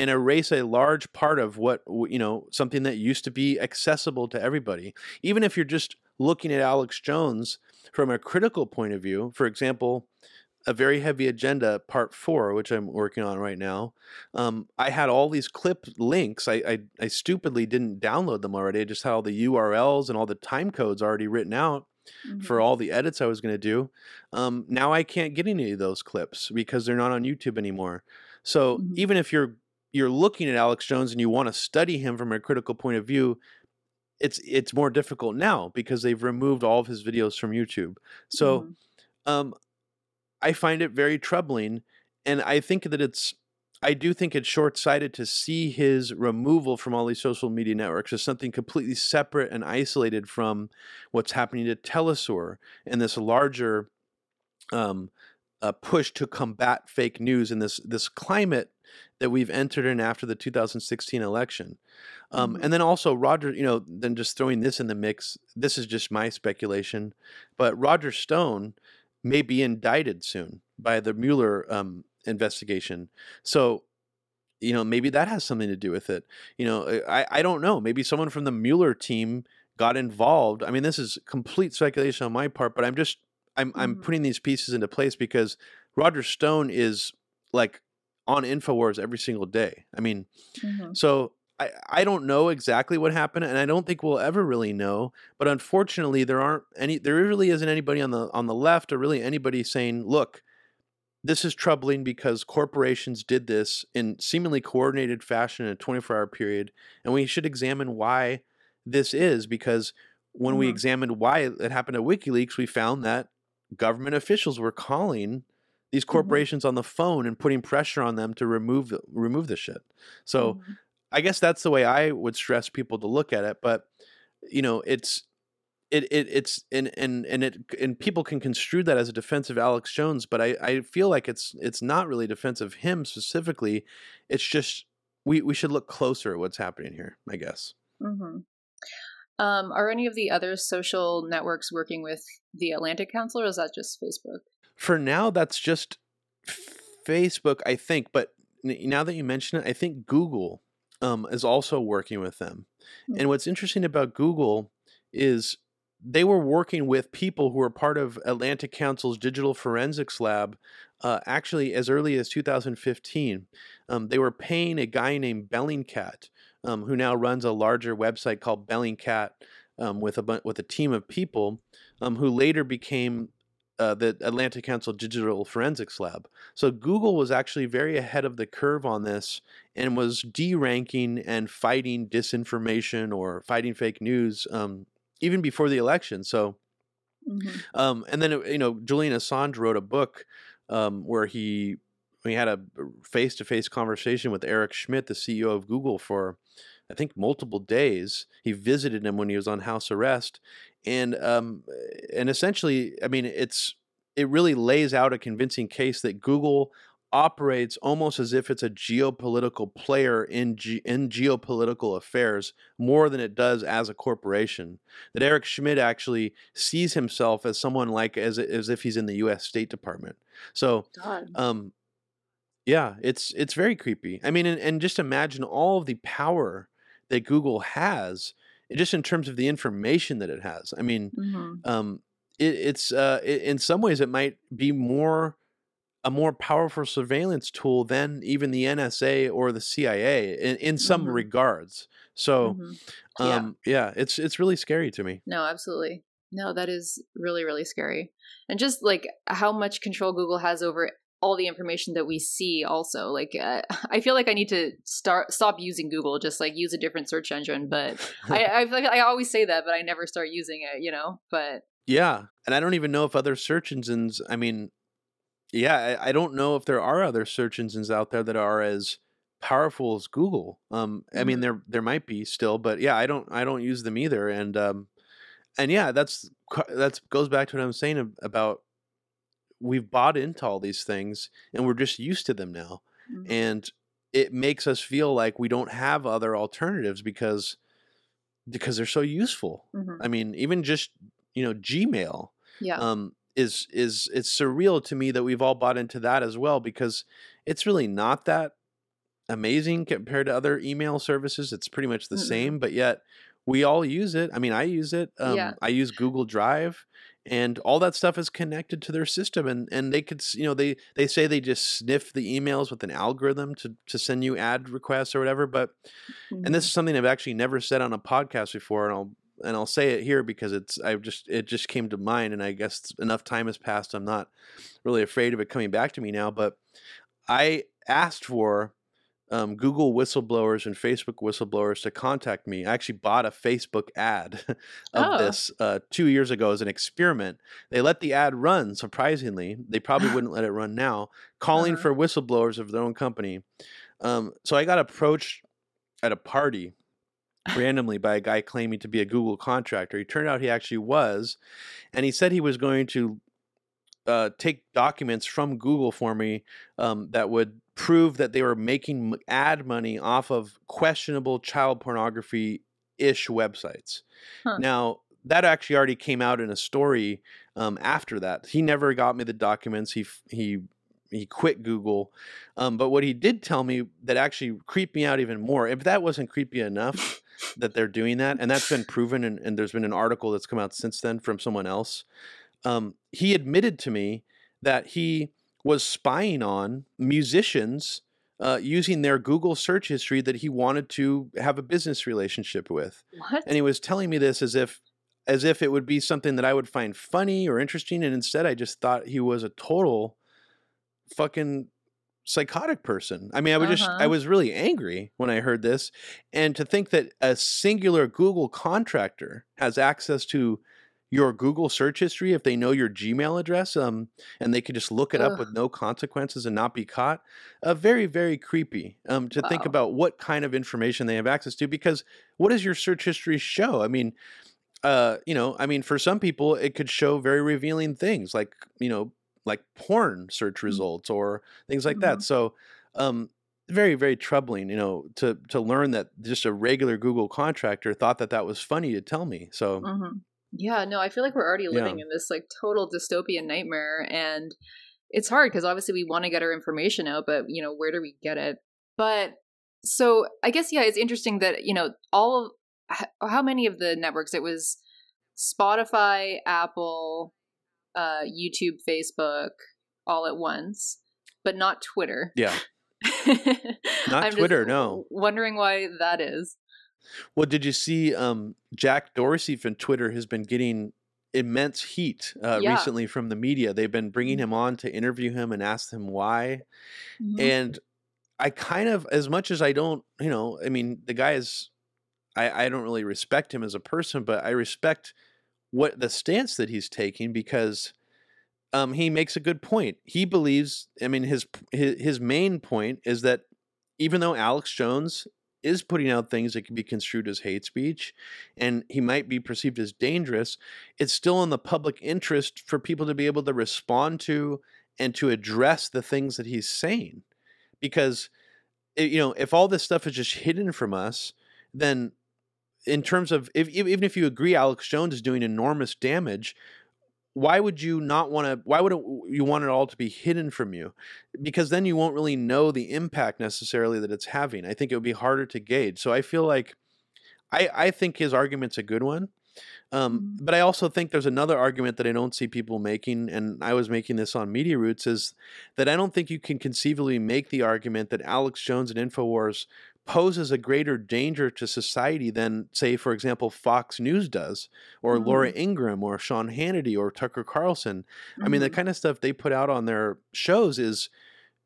and erase a large part of what you know something that used to be accessible to everybody even if you're just looking at alex jones from a critical point of view for example a very heavy agenda part four which i'm working on right now um, i had all these clip links I, I i stupidly didn't download them already i just had all the urls and all the time codes already written out for
Mhm.
all the edits I was going to do. Um, now I can't get any of those clips because they're not on YouTube anymore. So
Mhm.
even if you're you're looking at Alex Jones and you want to study him from a critical point of view, it's it's more difficult now because they've removed all of his videos from YouTube. So
Mhm.
um, I find it very troubling, and I think that it's I do think it's short sighted to see his removal from all these social media networks as something completely separate and isolated from what's happening to Telesur and this larger um, uh, push to combat fake news in this this climate that we've entered in after the 2016 election. Um,
Mhm.
And then also Roger, you know, then just throwing this in the mix. This is just my speculation, but Roger Stone may be indicted soon by the Mueller um, investigation. So, you know, maybe that has something to do with it. You know, I, I don't know. Maybe someone from the Mueller team got involved. I mean, this is complete speculation on my part, but I'm just I'm I'm
Mhm.
putting these pieces into place because Roger Stone is like on Infowars every single day. I mean,
Mhm.
so I, I don't know exactly what happened, and I don't think we'll ever really know. But unfortunately, there aren't any. There really isn't anybody on the on the left, or really anybody saying, "Look, this is troubling because corporations did this in seemingly coordinated fashion in a 24 hour period. And we should examine why this is because when we
Mhm.
examined why it happened at WikiLeaks, we found that government officials were calling these corporations on the phone and putting pressure on them to remove the, remove the shit. So
Mhm.
I guess that's the way I would stress people to look at it. But you know, it's it, it it's and and and it and people can construe that as a defense of Alex Jones, but I I feel like it's it's not really defense of him specifically. It's just we we should look closer at what's happening here. I guess.
Mhm. Um, are any of the other social networks working with the Atlantic Council, or is that just Facebook?
For now, that's just Facebook, I think. But now that you mention it, I think Google um, is also working with them.
Hmm.
And what's interesting about Google is they were working with people who were part of Atlantic Council's digital forensics lab uh, actually as early as 2015. Um, they were paying a guy named Bellingcat, um, who now runs a larger website called Bellingcat um, with a with a team of people um, who later became uh, the Atlantic Council Digital Forensics Lab. So Google was actually very ahead of the curve on this and was de-ranking and fighting disinformation or fighting fake news um, even before the election. So,
Mhm.
um, and then you know, Julian Assange wrote a book um, where he we had a face-to-face conversation with Eric Schmidt, the CEO of Google, for I think multiple days. He visited him when he was on house arrest, and um, and essentially, I mean, it's it really lays out a convincing case that Google operates almost as if it's a geopolitical player in ge- in geopolitical affairs more than it does as a corporation. That Eric Schmidt actually sees himself as someone like as as if he's in the U.S. State Department. So
God.
um, yeah, it's it's very creepy. I mean, and, and just imagine all of the power that Google has, just in terms of the information that it has. I mean,
Mhm.
um, it, it's uh, it, in some ways it might be more a more powerful surveillance tool than even the NSA or the CIA in, in some
Mhm.
regards. So,
Mhm. Yeah.
um, yeah, it's it's really scary to me.
No, absolutely. No, that is really, really scary. And just like how much control Google has over all the information that we see also like uh, i feel like i need to start stop using google just like use a different search engine but I, I like i always say that but i never start using it you know but
Yeah, and I don't even know if other search engines. I mean, yeah, I, I don't know if there are other search engines out there that are as powerful as Google. Um, I mean,
Mhm.
there there might be still, but yeah, I don't I don't use them either. And um, and yeah, that's that's goes back to what I'm saying about we've bought into all these things and we're just used to them now,
Mhm.
and it makes us feel like we don't have other alternatives because because they're so useful.
Mhm.
I mean, even just you know Gmail
yeah
um, is is it's surreal to me that we've all bought into that as well because it's really not that amazing compared to other email services. It's pretty much the
Mm-mm.
same, but yet we all use it. I mean, I use it. Um,
Yeah.
I use Google Drive, and all that stuff is connected to their system, and and they could you know they they say they just sniff the emails with an algorithm to to send you ad requests or whatever, but and this mm-hmm. is something I've actually never said on a podcast before, and I'll and I'll say it here because it's I just it just came to mind, and I guess enough time has passed. I'm not really afraid of it coming back to me now, but I asked for um, Google whistleblowers and Facebook whistleblowers to contact me. I actually bought a Facebook ad of
Oh.
this uh, two years ago as an experiment. They let the ad run, surprisingly. They probably wouldn't let it run now, calling
Uh-huh.
for whistleblowers of their own company. Um, so I got approached at a party randomly by a guy claiming to be a Google contractor. He turned out he actually was, and he said he was going to uh, take documents from Google for me um, that would prove that they were making ad money off of questionable child pornography ish websites.
Huh.
Now, that actually already came out in a story um, after that. He never got me the documents. He he he quit Google. Um, but what he did tell me that actually creeped me out even more. If that wasn't creepy enough that they're doing that, and that's been proven, and, and there's been an article that's come out since then from someone else. Um, he admitted to me that he was spying on musicians uh, using their Google search history that he wanted to have a business relationship with
what
and he was telling me this as if as if it would be something that I would find funny or interesting and instead I just thought he was a total fucking psychotic person. I mean, I was just I
Uh-huh.
was really angry when I heard this and to think that a singular Google contractor has access to your Google search history if they know your Gmail address um and they could just look it up with no consequences and not be caught. Uh, very very creepy. Um to think about what kind of information they have access to because what does your search history show? I mean, uh, you know, I mean, for some people, it could show very revealing things, like you know, like porn search results or things like that. So, um, very, very troubling, you know, to to learn that just a regular Google contractor thought that that was funny to tell me. So,
hmm Yeah, no, I feel like we're already living
Yeah.
in this like total dystopian nightmare, and it's hard because obviously we want to get our information out, but you know, where do we get it? But so I guess yeah, it's interesting that you know all of how many of the networks it was Spotify, Apple, uh, YouTube, Facebook, all at once, but not Twitter.
yeah.
not
Not Twitter, no.
Wondering why that is.
Well, did you see um, Jack Dorsey from Twitter has been getting immense heat uh,
Yeah.
recently from the media. They've been bringing him on to interview him and ask him why.
Mhm.
and i kind of as much as i don't you know i mean the guy is i i don't really respect him as a person but i respect what the stance that he's taking because um he makes a good point he believes i mean his his, his main point is that even though alex jones is putting out things that can be construed as hate speech and he might be perceived as dangerous it's still in the public interest for people to be able to respond to and to address the things that he's saying. Because eh, you know if all this stuff is just hidden from us then in terms of if even if you agree alex jones is doing enormous damage why would you not want to why would it, you want it all to be hidden from you? Because then you won't really know the impact necessarily that it's having. I think it would be harder to gauge. So i feel like i i think his argument's a good one um,
Mhm.
but I also think there's another argument that I don't see people making, and I was making this on Media Roots, is that I don't think you can conceivably make the argument that Alex Jones and Infowars poses a greater danger to society than, say, for example, Fox News does, or Laura Ingraham, or Sean Hannity, or Tucker Carlson. I mean, the
Mhm.
kind of stuff they put out on their shows is,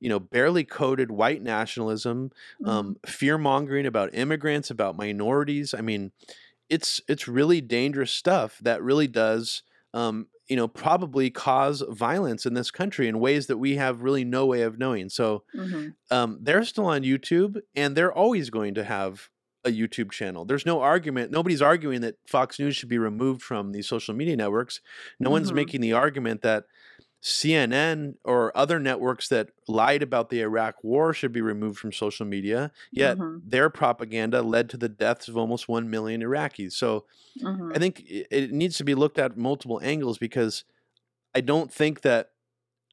you know, barely coded white nationalism, um, fear mongering about immigrants, about minorities. I mean, it's it's really dangerous stuff that really does, um, you know, probably cause violence in this country in ways that we have really no way of knowing. So
Mhm.
um, they're still on YouTube, and they're always going to have a YouTube channel. There's no argument. Nobody's arguing that Fox News should be removed from these social media networks. No one's
Mhm.
making the argument that CNN or other networks that lied about the Iraq war should be removed from social media. Yet
Mhm.
their propaganda led to the deaths of almost 1 million Iraqis. So
Mhm.
I think it needs to be looked at multiple angles because I don't think that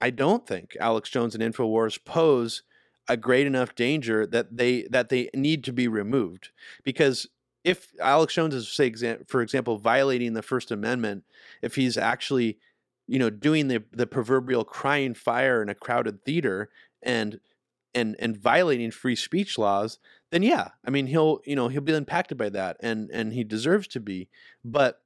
I don't think Alex Jones and Infowars pose a great enough danger that they that they need to be removed because if Alex Jones is say for example violating the first amendment if he's actually you know doing the the proverbial crying fire in a crowded theater and and and violating free speech laws then yeah i mean he'll you know he'll be impacted by that and and he deserves to be. But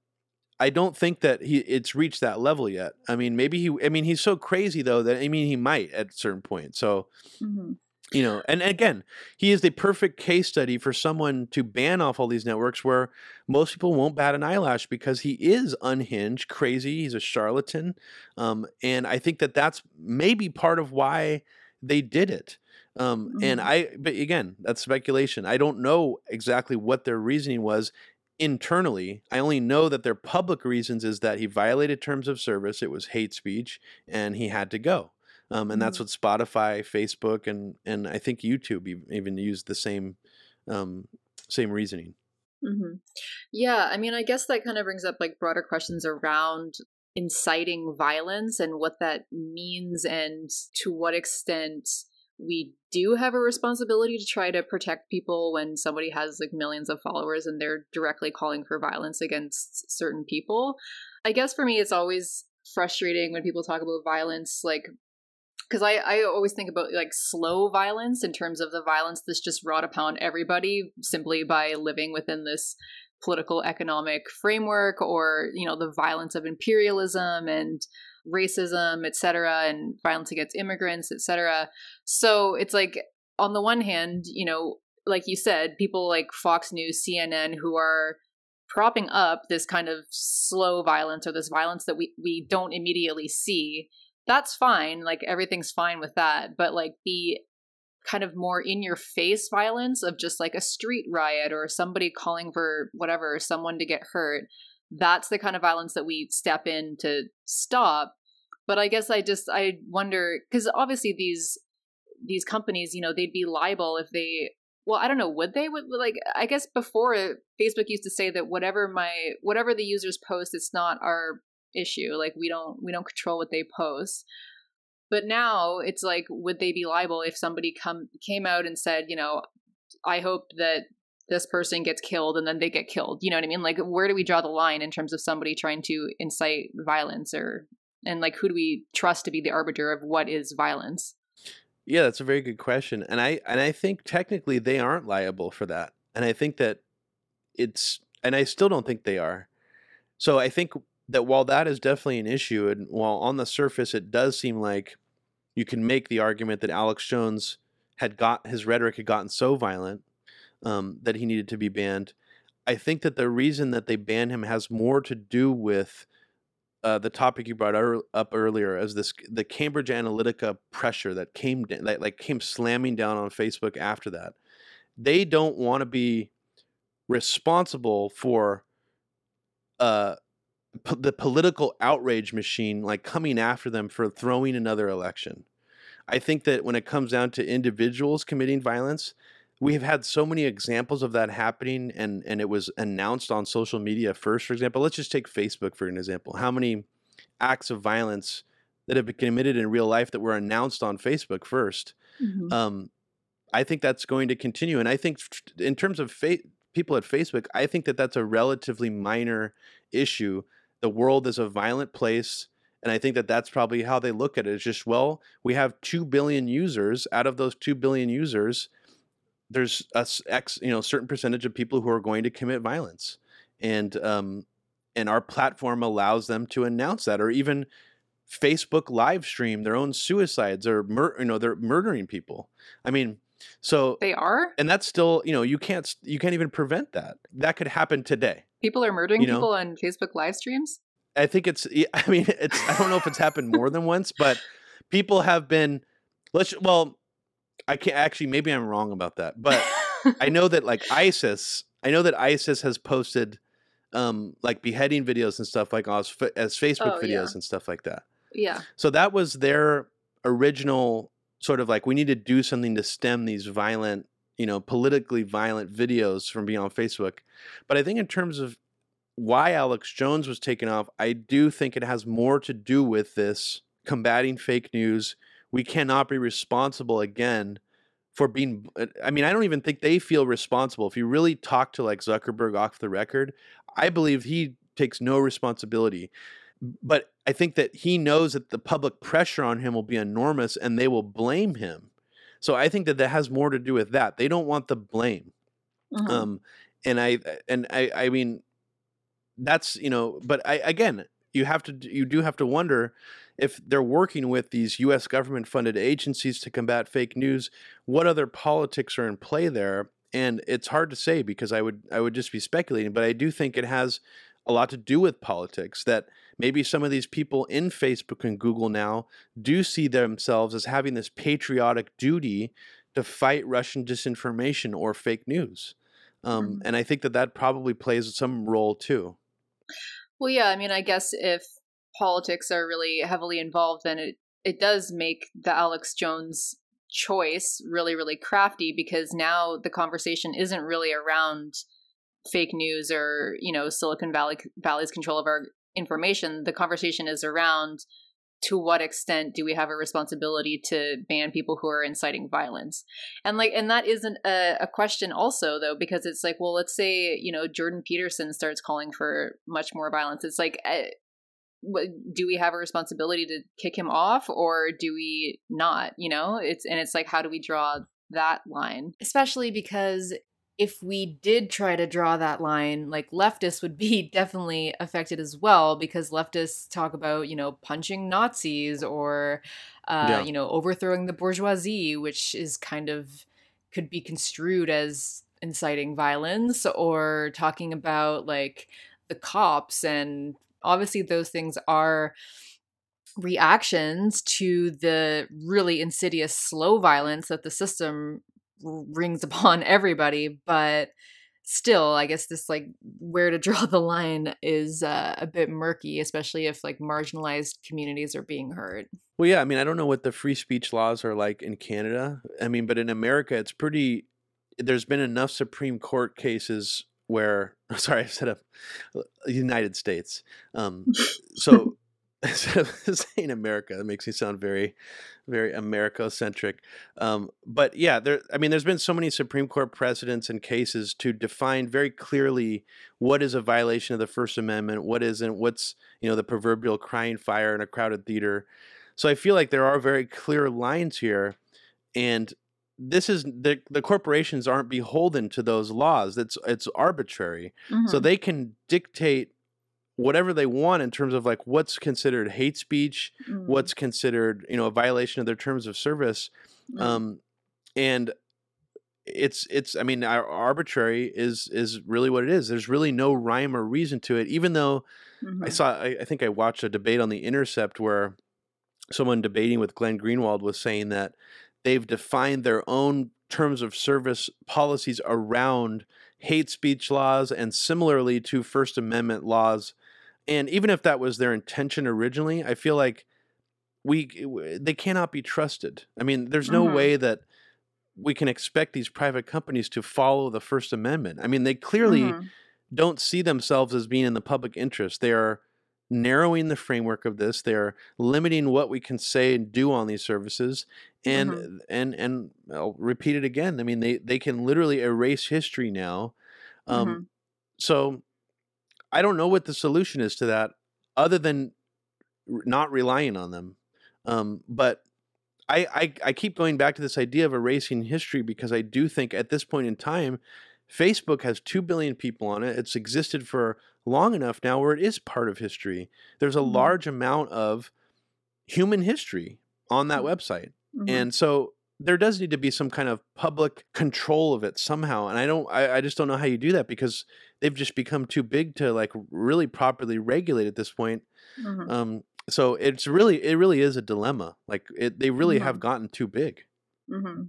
i don't think that he it's reached that level yet. I mean maybe he i mean he's so crazy though that i mean he might at a certain point. So
Mhm.
You know and again he is the perfect case study for someone to ban off all these networks where most people won't bat an eyelash because he is unhinged crazy he's a charlatan um, and i think that that's maybe part of why they did it um, and
Mhm.
i but again that's speculation. I don't know exactly what their reasoning was internally. I only know that their public reasons is that he violated terms of service it was hate speech and he had to go um, and that's
Mhm.
what Spotify, Facebook, and and I think YouTube even used the same um, same reasoning.
hmm Yeah, I mean, I guess that kind of brings up like broader questions around inciting violence and what that means, and to what extent we do have a responsibility to try to protect people when somebody has like millions of followers and they're directly calling for violence against certain people. I guess for me, it's always frustrating when people talk about violence, like because I, I always think about like slow violence in terms of the violence that's just wrought upon everybody simply by living within this political economic framework or you know the violence of imperialism and racism, etc., and violence against immigrants, etc. So it's like on the one hand, you know, like you said, people like Fox News, CNN, who are propping up this kind of slow violence or this violence that we we don't immediately see. That's fine. Like everything's fine with that. But like the kind of more in your face violence of just like a street riot or somebody calling for whatever, someone to get hurt, that's the kind of violence that we step in to stop. But I guess I just I wonder because obviously these these companies, you know, they'd be liable if they well, I don't know, would they would like I guess before Facebook used to say that whatever my whatever the users post, it's not our issue. Like we don't we don't control what they post. But now it's like, would they be liable if somebody come came out and said, you know, I hope that this person gets killed and then they get killed. You know what I mean? Like where do we draw the line in terms of somebody trying to incite violence or and like who do we trust to be the arbiter of what is violence?
Yeah, that's a very good question. And I and I think technically they aren't liable for that. And I think that it's and I still don't think they are. So I think that while that is definitely an issue, and while on the surface it does seem like you can make the argument that Alex Jones had got his rhetoric had gotten so violent um, that he needed to be banned. I think that the reason that they banned him has more to do with uh, the topic you brought up earlier, as this the Cambridge Analytica pressure that came that like came slamming down on Facebook after that. They don't want to be responsible for uh, the political outrage machine like coming after them for throwing another election. I think that when it comes down to individuals committing violence, we have had so many examples of that happening and and it was announced on social media first for example let's just take facebook for an example how many acts of violence that have been committed in real life that were announced on facebook 1st mm-hmm. um, i think that's going to continue and i think in terms of fa- people at facebook i think that that's a relatively minor issue the world is a violent place and i think that that's probably how they look at it. It's just well we have 2 billion users. Out of those 2 billion users there's a x you know certain percentage of people who are going to commit violence. And um and our platform allows them to announce that or even facebook live stream their own suicides or mur- you know they're murdering people. I mean so
they are?
and that's still you know you can't you can't even prevent that. That could happen today
people are murdering you know? people on facebook live streams
i think it's i mean it's i don't know if it's happened more than once but people have been let's well I can't actually. Maybe I'm wrong about that, but I know that like ISIS. I know that ISIS has posted um like beheading videos and stuff like as, as Facebook oh, videos yeah. and stuff like that.
Yeah.
So that was their original sort of like we need to do something to stem these violent, you know, politically violent videos from being on Facebook. But I think in terms of why Alex Jones was taken off, I do think it has more to do with this combating fake news, we cannot be responsible again for being uh, i mean i don't even think they feel responsible if you really talk to like zuckerberg off the record i believe he takes no responsibility but i think that he knows that the public pressure on him will be enormous and they will blame him so i think that that has more to do with that they don't want the blame mm-hmm. um and i and i i mean that's you know but i again you have to you do have to wonder if they're working with these US government funded agencies to combat fake news, what other politics are in play there? And it's hard to say because I would I would just be speculating, but I do think it has a lot to do with politics that maybe some of these people in Facebook and Google now do see themselves as having this patriotic duty to fight Russian disinformation or fake news. Um, mm-hmm. And I think that that probably plays some role too.
Well, yeah. I mean, I guess if politics are really heavily involved, then it it does make the Alex Jones choice really really crafty because now the conversation isn't really around fake news or you know Silicon Valley Valley's control of our information. The conversation is around to what extent do we have a responsibility to ban people who are inciting violence. And like and that isn't a, a, question also though because it's like well let's say you know jordan peterson starts calling for much more violence. It's like eh, do we have a responsibility to kick him off or do we not you know? It's and it's like how do we draw that line?
Especially because
if we did try to draw that line, like leftists would be definitely affected as well because leftists talk about, you know, punching Nazis or, uh,
Yeah.
you know, overthrowing the bourgeoisie, which is kind of could be construed as inciting violence or talking about like the cops. And obviously, those things are reactions to the really insidious slow violence that the system rings upon everybody but still i guess this like where to draw the line is uh, a bit murky especially if like marginalized communities are being hurt
Well, yeah, I mean, I don't know what the free speech laws are like in Canada. I mean, but in America, it's pretty. There's been enough Supreme Court cases where, sorry, I said up, United States. Um, so instead of saying America, that makes me sound very, very America-centric. Um, but yeah, there. I mean, there's been so many Supreme Court precedents and cases to define very clearly what is a violation of the First Amendment, what isn't, what's you know the proverbial crying fire in a crowded theater. So I feel like there are very clear lines here, and this is the the corporations aren't beholden to those laws. It's it's arbitrary, so
Mhm.
they can dictate whatever they want in terms of like what's considered hate speech,
Mhm.
what's considered you know a violation of their terms of service,
Mhm.
um, and it's it's I mean arbitrary is is really what it is. There's really no rhyme or reason to it, even though. I
Mhm.
saw. I, I think I watched a debate on the Intercept where someone debating with Glenn Greenwald was saying that they've defined their own terms of service policies around hate speech laws and similarly to First Amendment laws. And even if that was their intention originally, I feel like we they cannot be trusted. I mean, there's no
Mhm.
way that we can expect these private companies to follow the First Amendment. I mean, they clearly
Mhm.
don't see themselves as being in the public interest. They are narrowing the framework of this. They are limiting what we can say and do on these services. And
Mhm.
and and I'll repeat it again. I mean, they they can literally erase history now. Um,
Mhm.
So I don't know what the solution is to that, other than not relying on them. Um, but I, I I keep going back to this idea of erasing history because I do think at this point in time, Facebook has two billion people on it. It's existed for long enough now where it is part of history. There's a
Mhm.
large amount of human history on that website.
Mhm.
And so there does need to be some kind of public control of it somehow. And I don't I, I just don't know how you do that because they've just become too big to like really properly regulate at this point.
Mhm.
Um so it's really it really is a dilemma. Like it they really have
Mhm.
gotten too big.
hmm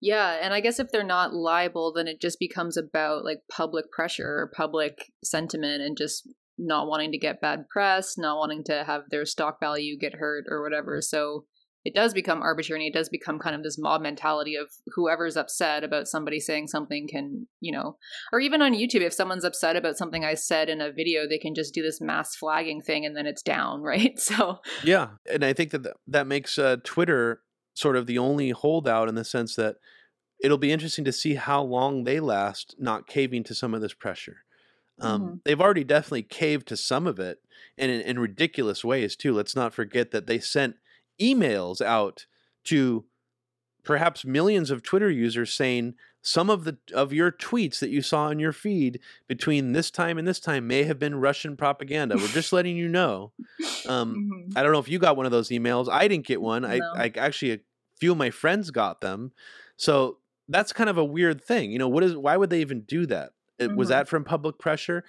Yeah, and I guess if they're not liable, then it just becomes about like public pressure or public sentiment and just not wanting to get bad press, not wanting to have their stock value get hurt or whatever. So it does become arbitrary and it does become kind of this mob mentality of whoever's upset about somebody saying something can, you know, or even on YouTube, if someone's upset about something I said in a video, they can just do this mass flagging thing and then it's down, right? So,
Yeah, and I think that that makes uh, Twitter sort of the only holdout in the sense that it'll be interesting to see how long they last not caving to some of this pressure. Um,
Mhm.
They've already definitely caved to some of it, and in, in ridiculous ways too. Let's not forget that they sent emails out to perhaps millions of Twitter users saying some of the of your tweets that you saw in your feed between this time and this time may have been Russian propaganda. We're just letting you know. Um,
Mhm.
I don't know if you got one of those emails. I didn't get one. I,
No.
I actually a few of my friends got them. So that's kind of a weird thing. You know, what is why would they even do that? It, Was that from public pressure?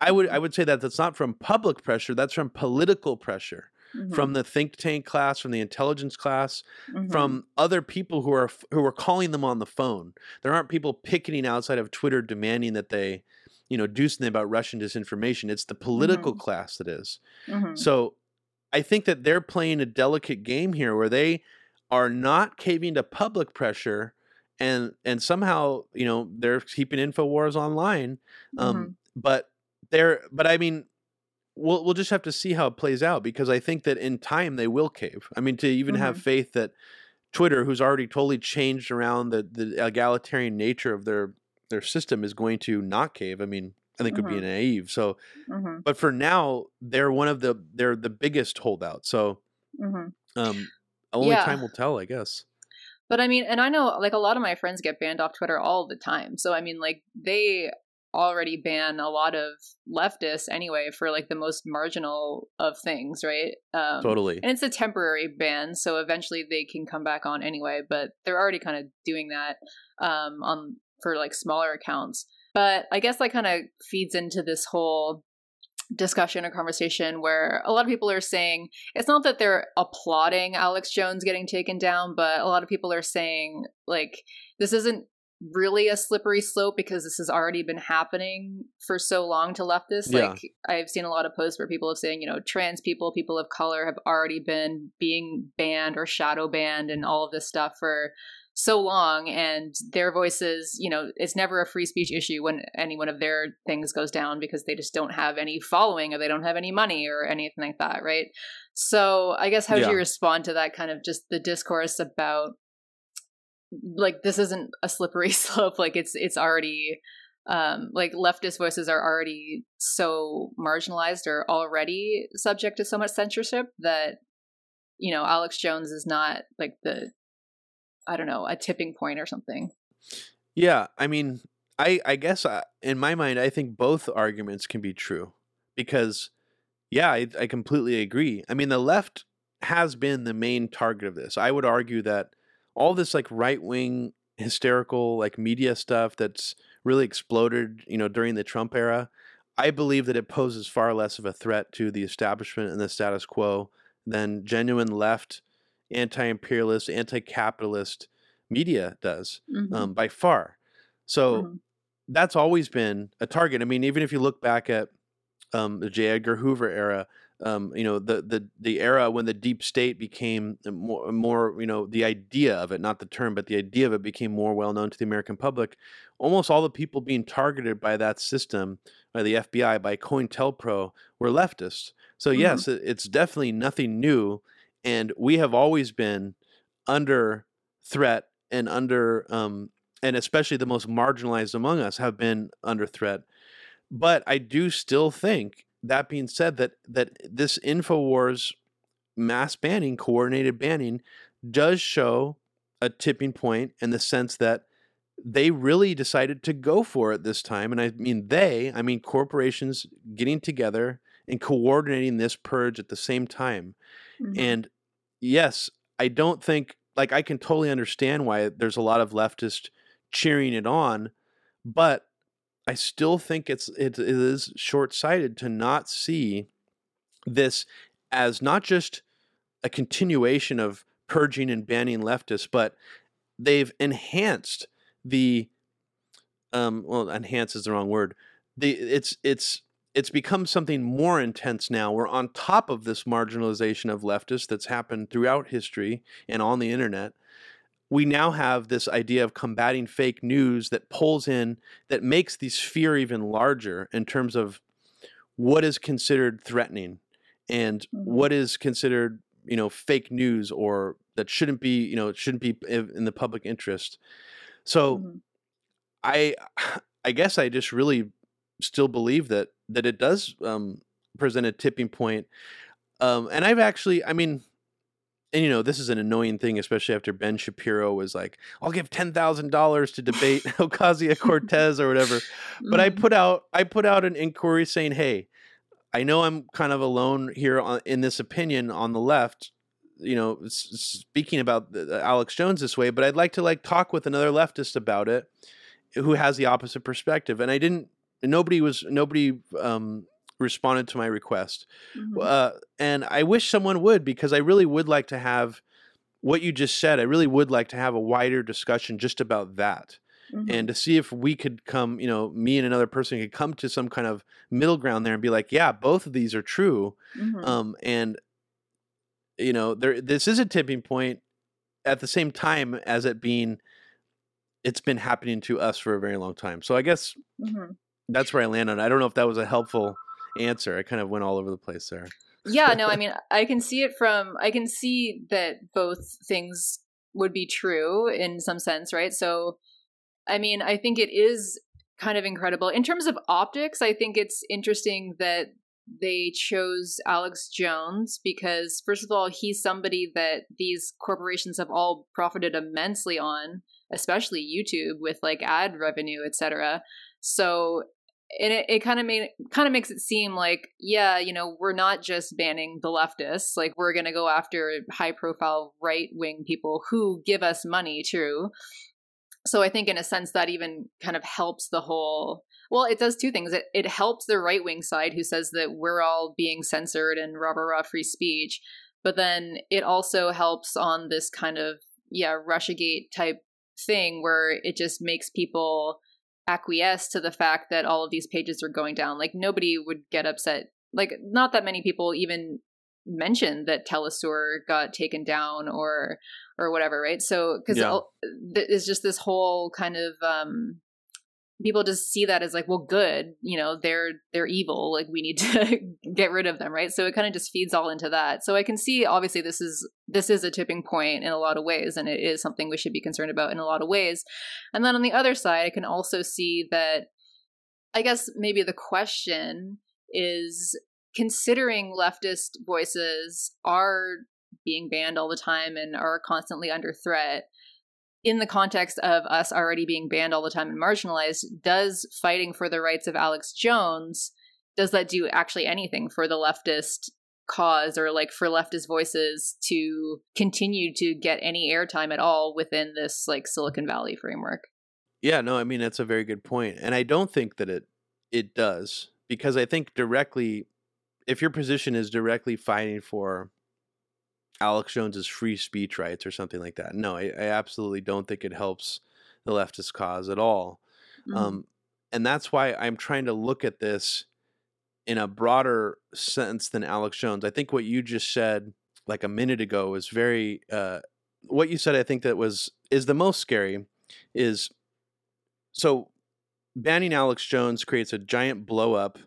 I would I would say that that's not from public pressure. That's from political pressure,
Mhm.
from the think tank class, from the intelligence class,
Mhm.
from other people who are who are calling them on the phone. There aren't people picketing outside of Twitter demanding that they, you know, do something about Russian disinformation. It's the political
Mhm.
class that is.
Mhm.
So I think that they're playing a delicate game here where they are not caving to public pressure and and somehow, you know, they're keeping InfoWars online. Um
Mhm.
but they're but I mean we'll we'll just have to see how it plays out because I think that in time they will cave. I mean to even have
Mhm.
faith that Twitter, who's already totally changed around the, the egalitarian nature of their their system, is going to not cave. I mean, I think would be
Mhm.
naive. So
Mhm.
but for now they're one of the they're the biggest holdout so
Mhm.
um only
Yeah.
time will tell i guess
But I mean, and I know like a lot of my friends get banned off Twitter all the time. So I mean, like they already ban a lot of leftists anyway for like the most marginal of things, right?
Um, totally.
And it's a temporary ban, so eventually they can come back on anyway. But they're already kind of doing that um, on for like smaller accounts. But I guess that kind of feeds into this whole discussion or conversation where a lot of people are saying it's not that they're applauding Alex Jones getting taken down, but a lot of people are saying like this isn't really a slippery slope because this has already been happening for so long to leftists. Yeah. Like I've seen a lot of posts where people have saying, you know, trans people, people of color have already been being banned or shadow banned and all of this stuff for so long and their voices you know it's never a free speech issue when any one of their things goes down because they just don't have any following or they don't have any money or anything like that right so i guess how yeah. do you respond to that kind of just the discourse about like this isn't a slippery slope like it's it's already um like leftist voices are already so marginalized or already subject to so much censorship that you know alex jones is not like the I don't know, a tipping point or something.
Yeah, I mean, I I guess I, uh, in my mind, I think both arguments can be true because, yeah, I, I completely agree. I mean, the left has been the main target of this. I would argue that all this like right wing hysterical like media stuff that's really exploded, you know, during the Trump era. I believe that it poses far less of a threat to the establishment and the status quo than genuine left anti-imperialist, anti-capitalist media does mm-hmm. um, by far. So mm-hmm. that's always been a target. I mean, even if you look back at um, the J. Edgar Hoover era, um, you know, the the the era when the deep state became more, more, you know, the idea of it, not the term, but the idea of it became more well known to the American public. Almost all the people being targeted by that system, by the FBI, by COINTELPRO, were leftists. So mm-hmm. yes, it's definitely nothing new and we have always been under threat and under um, and especially the most marginalized among us have been under threat but i do still think that being said that that this infowars mass banning coordinated banning does show a tipping point in the sense that they really decided to go for it this time and i mean they i mean corporations getting together and coordinating this purge at the same time Mm-hmm. And yes, I don't think like I can totally understand why there's a lot of leftists cheering it on, but I still think it's it, it is short-sighted to not see this as not just a continuation of purging and banning leftists, but they've enhanced the um well enhance is the wrong word. The it's it's it's become something more intense now. We're on top of this marginalization of leftists that's happened throughout history and on the internet. We now have this idea of combating fake news that pulls in, that makes the sphere even larger in terms of what is considered threatening and mm-hmm. what is considered, you know, fake news or that shouldn't be, you know, shouldn't be in the public interest. So mm-hmm. I I guess I just really still believe that that it does um, present a tipping point. Um, and I've actually, I mean, and you know, this is an annoying thing, especially after Ben Shapiro was like, "I'll give ten thousand dollars to debate Ocasio Cortez or whatever." But I mm-hmm. put out, I put out an inquiry saying, "Hey, I know I'm kind of alone here on, in this opinion on the left." you know speaking about Alex Jones this way but I'd like to like talk with another leftist about it who has the opposite perspective and I didn't nobody was nobody um, responded to my request, mm-hmm. uh, and I wish someone would because I really would like to have what you just said. I really would like to have a wider discussion just about that. Mm-hmm. and to see if we could come, you know, me and another person could come to some kind of middle ground there and be like, yeah, both of these are true. Mm-hmm. Um, and you know, there this is a tipping point at the same time as it being it's been happening to us for a very long time. So I guess mm-hmm that's where I land on. I don't know if that was a helpful answer. I kind of went all over the place there.
yeah, no, I mean, I can see it from I can see that both things would be true in some sense, right? So I mean, I think it is kind of incredible. In terms of optics, I think it's interesting that they chose Alex Jones because, first of all, he's somebody that these corporations have all profited immensely on, especially YouTube with like ad revenue, etc. So and it, it kind of made kind of makes it seem like yeah you know we're not just banning the leftists like we're going to go after high profile right wing people who give us money too. So i think in a sense that even kind of helps the whole well it does two things. It, it helps the right wing side who says that we're all being censored and rah rah free speech but then it also helps on this kind of yeah russiagate type thing where it just makes people acquiesce to the fact that all of these pages are going down. Like nobody would get upset. Like not that many people even mentioned that Telesur got taken down or or whatever, right? So because yeah. it's just this whole kind of um people just see that as like well good you know they're they're evil like we need to get rid of them right? So it kind of just feeds all into that. So i can see obviously this is this is a tipping point in a lot of ways and it is something we should be concerned about in a lot of ways. And then on the other side i can also see that i guess maybe the question is considering leftist voices are being banned all the time and are constantly under threat in the context of us already being banned all the time and marginalized, does fighting for the rights of Alex Jones, does that do actually anything for the leftist cause or like for leftist voices to continue to get any airtime at all within this like Silicon Valley framework?
Yeah, no, I mean that's a very good point. And I don't think that it it does because I think directly if your position is directly fighting for Alex Jones's free speech rights or something like that. No, I, I absolutely don't think it helps the leftist cause at all. Mm-hmm. Um, and that's why I'm trying to look at this in a broader sense than Alex Jones. I think what you just said like a minute ago was very uh, what you said I think that was is the most scary is so banning Alex Jones creates a giant blow up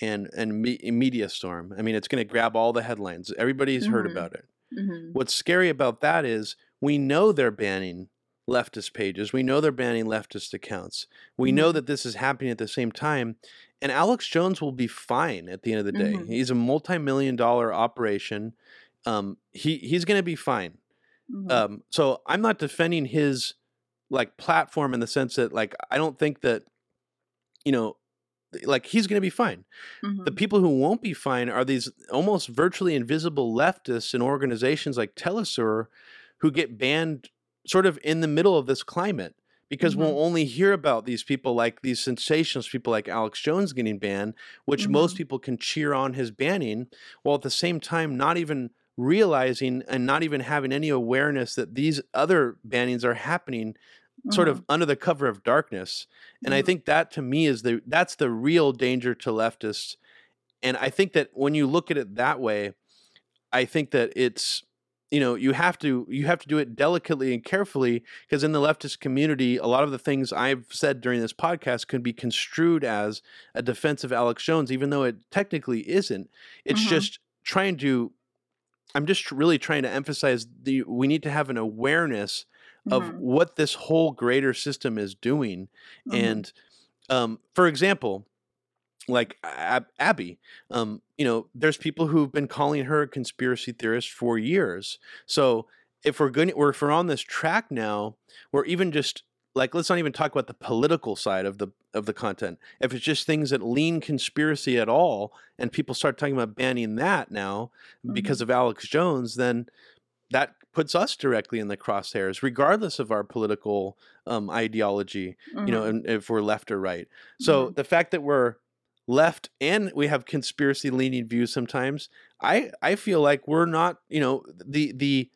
and and me, media storm. I mean, it's going to grab all the headlines. Everybody's mm-hmm. heard about it. Mm-hmm. What's scary about that is we know they're banning leftist pages. We know they're banning leftist accounts. We mm-hmm. know that this is happening at the same time. And Alex Jones will be fine at the end of the day. Mm-hmm. He's a multi-million dollar operation. Um, he he's going to be fine. Mm-hmm. Um, so I'm not defending his like platform in the sense that like I don't think that you know like he's going to be fine. Mm-hmm. The people who won't be fine are these almost virtually invisible leftists and organizations like Telesur who get banned sort of in the middle of this climate because mm-hmm. we'll only hear about these people like these sensationalist people like Alex Jones getting banned, which mm-hmm. most people can cheer on his banning, while at the same time not even realizing and not even having any awareness that these other bannings are happening mm-hmm. sort of under the cover of darkness. And mm-hmm. I think that to me is the that's the real danger to leftists. And I think that when you look at it that way, I think that it's you know you have to you have to do it delicately and carefully because in the leftist community a lot of the things i've said during this podcast could be construed as a defense of alex jones even though it technically isn't it's mm-hmm. just trying to i'm just really trying to emphasize the we need to have an awareness of mm-hmm. what this whole greater system is doing. Mm-hmm. And um, for example, like Ab- Abby, um, you know, there's people who've been calling her a conspiracy theorist for years. So if we're going, or if we're on this track now, we're even just like let's not even talk about the political side of the of the content. If it's just things that lean conspiracy at all, and people start talking about banning that now mm-hmm. because of Alex Jones, then that puts us directly in the crosshairs, regardless of our political um, ideology, mm-hmm. you know, mm-hmm. and if we're left or right. So mm-hmm. the fact that we're left and we have conspiracy leaning views sometimes, I I feel like we're not, you know, the the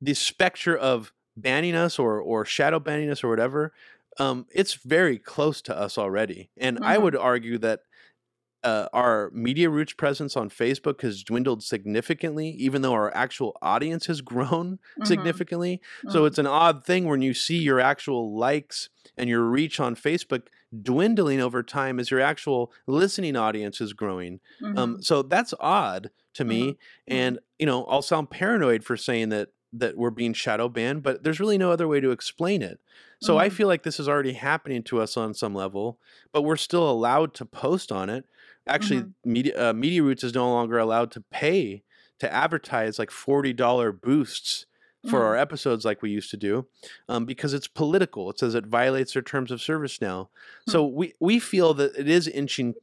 the specter of banning us or or shadow banning us or whatever. Um, it's very close to us already, and mm-hmm. I would argue that uh, our media roots presence on Facebook has dwindled significantly, even though our actual audience has grown mm-hmm. significantly. Mm-hmm. So it's an odd thing when you see your actual likes and your reach on Facebook dwindling over time as your actual listening audience is growing. Um, mm-hmm. Um, so that's odd to me. Mm-hmm. And, you know, I'll sound paranoid for saying that that we're being shadow banned, but there's really no other way to explain it. So mm-hmm. I feel like this is already happening to us on some level, but we're still allowed to post on it Actually,
Mm-hmm.
media uh, Media Roots is no longer allowed to pay to advertise like forty dollar boosts for
Mhm.
our episodes like we used to do, um, because it's political. It says it violates their terms of service now.
Hmm.
So we we feel that it is inching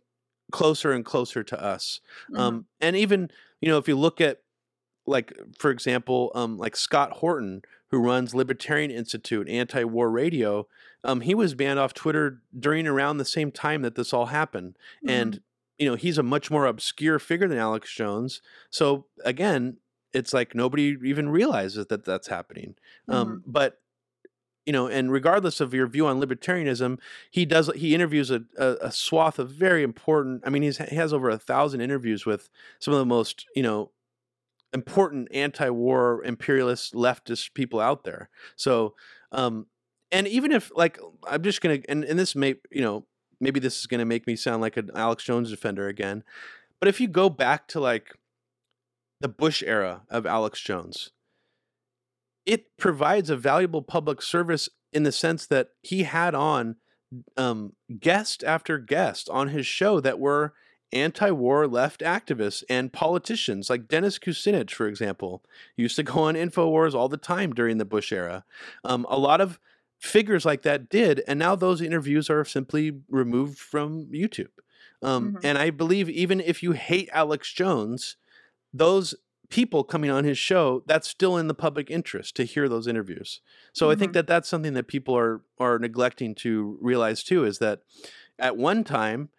closer and closer to us. Um, and even you know if you look at like for example um, like scott horton who runs libertarian institute anti-war radio um, he was banned off twitter during around the same time that this all happened
Mm-hmm.
and you know he's a much more obscure figure than alex jones so again it's like nobody even realizes that that's happening um, but you know and regardless of your view on libertarianism he does he interviews a, a, a swath of very important i mean he's, he has over a thousand interviews with some of the most you know important anti-war imperialist leftist people out there so um and even if like i'm just gonna and, and this may you know maybe this is gonna make me sound like an alex jones defender again but if you go back to like the bush era of alex jones it provides a valuable public service in the sense that he had on um, guest after guest on his show that were anti-war left activists and politicians like Dennis Kucinich, for example, used to go on Infowars all the time during the Bush era. Um, a lot of figures like that did, and now those interviews are simply removed from YouTube. Um,
Mhm.
And I believe even if you hate Alex Jones, those people coming on his show, that's still in the public interest to hear those interviews. So I think
Mhm.
that that's something that people are are neglecting to realize too is that at one time,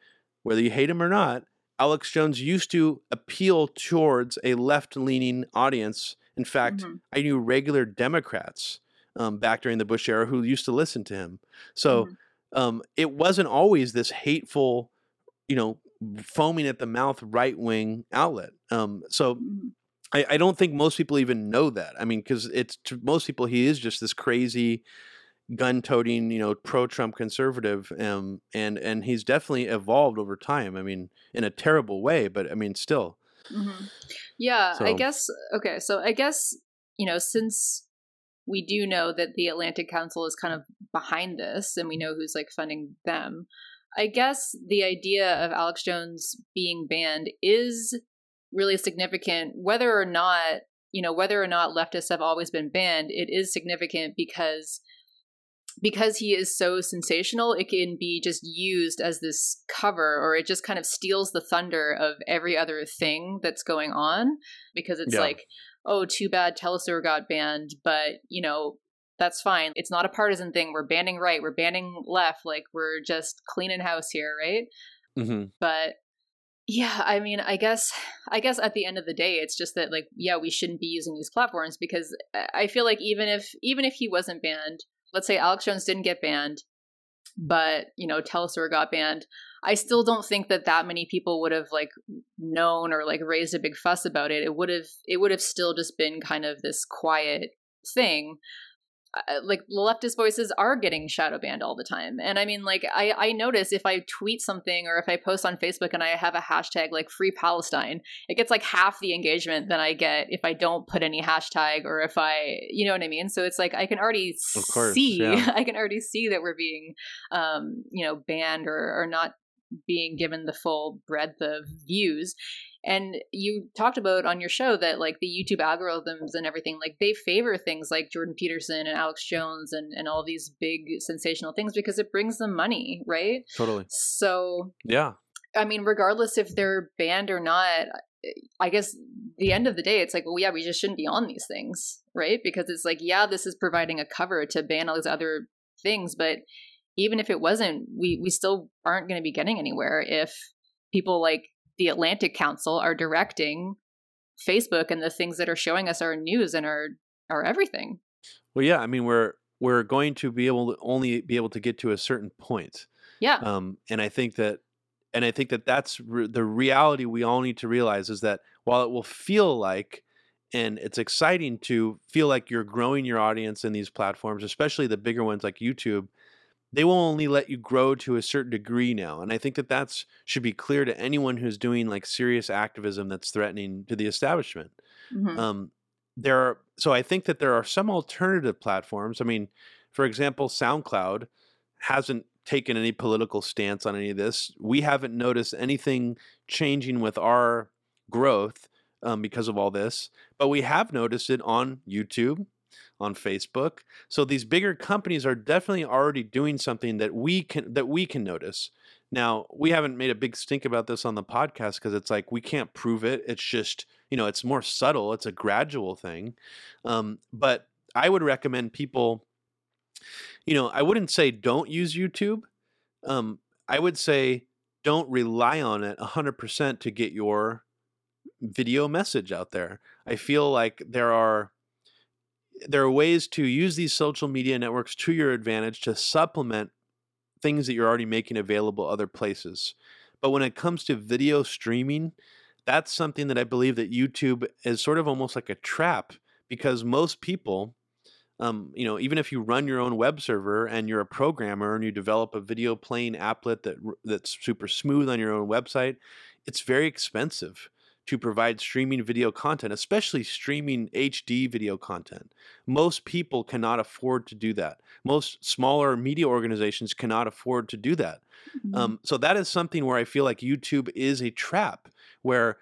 whether you hate him or not, Alex Jones used to appeal towards a left-leaning audience. In fact,
Mhm.
I knew regular Democrats um, back during the Bush era who used to listen to him. So
Mhm.
um, it wasn't always this hateful, you know, foaming at the mouth right wing outlet. Um, so
Mhm.
I, I don't think most people even know that. I mean, because it's to most people he is just this crazy, gun-toting, you know, pro-Trump conservative, um, and and he's definitely evolved over time. I mean, in a terrible way, but I mean, still.
Mhm. Yeah, I guess. Okay, so I guess you know since we do know that the Atlantic Council is kind of behind this, and we know who's like funding them. I guess the idea of Alex Jones being banned is really significant, whether or not you know whether or not leftists have always been banned. It is significant because because he is so sensational, it can be just used as this cover, or it just kind of steals the thunder of every other thing that's going on. Because it's
Yeah.
like, oh, too bad Telesur got banned, but you know, that's fine. It's not a partisan thing. We're banning right, we're banning left, like we're just cleaning house here, right?
hmm
But yeah, I mean, I guess I guess at the end of the day, it's just that like, yeah, we shouldn't be using these platforms because I I feel like even if even if he wasn't banned, let's say Alex Jones didn't get banned, but you know, Telesur got banned, I still don't think that that many people would have like known or like raised a big fuss about it. It would have it would have still just been kind of this quiet thing. Uh, like the leftist voices are getting shadow banned all the time. And i mean like i i notice if i tweet something or if i post on facebook and i have a hashtag like free palestine it gets like half the engagement than i get if i don't put any hashtag or if i you know what i mean? So it's like i can already
course,
see
yeah.
i can already see that we're being um you know banned or or not being given the full breadth of views and you talked about on your show that like the youtube algorithms and everything like they favor things like jordan peterson and alex jones and and all these big sensational things because it brings them money right
Totally.
so
Yeah.
i mean regardless if they're banned or not i guess the end of the day it's like well yeah we just shouldn't be on these things right because it's like yeah this is providing a cover to ban all these other things but even if it wasn't we we still aren't going to be getting anywhere if people like the Atlantic Council are directing Facebook and the things that are showing us our news and our our everything.
Well, yeah. I mean, we're we're going to be able to only be able to get to a certain point.
Yeah.
um, and I think that, and I think that that's re- the reality we all need to realize is that while it will feel like, and it's exciting to feel like you're growing your audience in these platforms, especially the bigger ones like YouTube, they will only let you grow to a certain degree now, and I think that that's should be clear to anyone who's doing like serious activism that's threatening to the establishment.
Mhm.
Um, there are so I think that there are some alternative platforms. I mean, for example, SoundCloud hasn't taken any political stance on any of this. We haven't noticed anything changing with our growth um, because of all this, but we have noticed it on YouTube, on Facebook. So these bigger companies are definitely already doing something that we can that we can notice. Now, we haven't made a big stink about this on the podcast because it's like we can't prove it. It's just, you know, it's more subtle, it's a gradual thing. Um, but I would recommend people, you know, I wouldn't say don't use YouTube. Um, I would say don't rely on it 100% to get your video message out there. I feel like there are there are ways to use these social media networks to your advantage to supplement things that you're already making available other places. But when it comes to video streaming, that's something that I believe that YouTube is sort of almost like a trap because most people, um, you know, even if you run your own web server and you're a programmer and you develop a video playing applet that that's super smooth on your own website, it's very expensive to provide streaming video content, especially streaming HD video content. Most people cannot afford to do that. Most smaller media organizations cannot afford to do that. Mm-hmm. Um, so that is something where I feel like YouTube is a trap where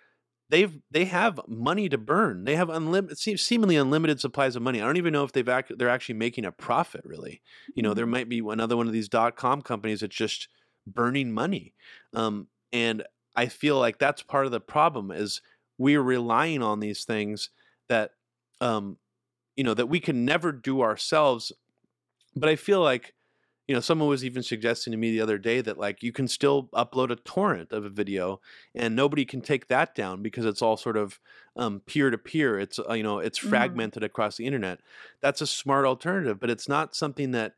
they've they have money to burn. They have unlimited, seemingly unlimited supplies of money. I don't even know if they've act, they're actually making a profit. Really, you know, mm-hmm. there might be another one of these dot com companies that's just burning money. Um, and I feel like that's part of the problem is we're relying on these things that um you know that we can never do ourselves but I feel like you know someone was even suggesting to me the other day that like you can still upload a torrent of a video and nobody can take that down because it's all sort of um, peer to peer it's uh, you know it's mm-hmm. fragmented across the internet that's a smart alternative but it's not something that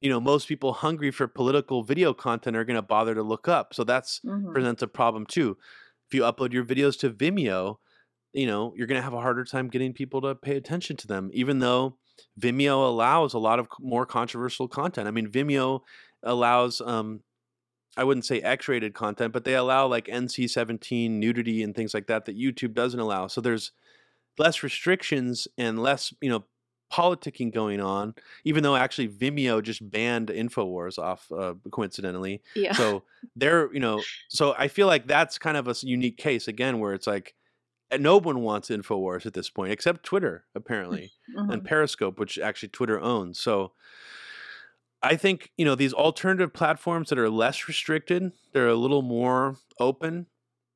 you know most people hungry for political video content are going to bother to look up so that's mm-hmm. presents a problem too. If you upload your videos to vimeo you know you're going to have a harder time getting people to pay attention to them even though vimeo allows a lot of more controversial content. I mean vimeo allows um i wouldn't say x-rated content but they allow like nc-17 nudity and things like that that youtube doesn't allow. So there's less restrictions and less you know politicking going on, even though actually Vimeo just banned InfoWars off uh, coincidentally.
Yeah.
So they're, you know, so I feel like that's kind of a unique case again where it's like no one wants InfoWars at this point except Twitter apparently mm-hmm. and Periscope, which actually Twitter owns. So I think, you know, these alternative platforms that are less restricted, they're a little more open.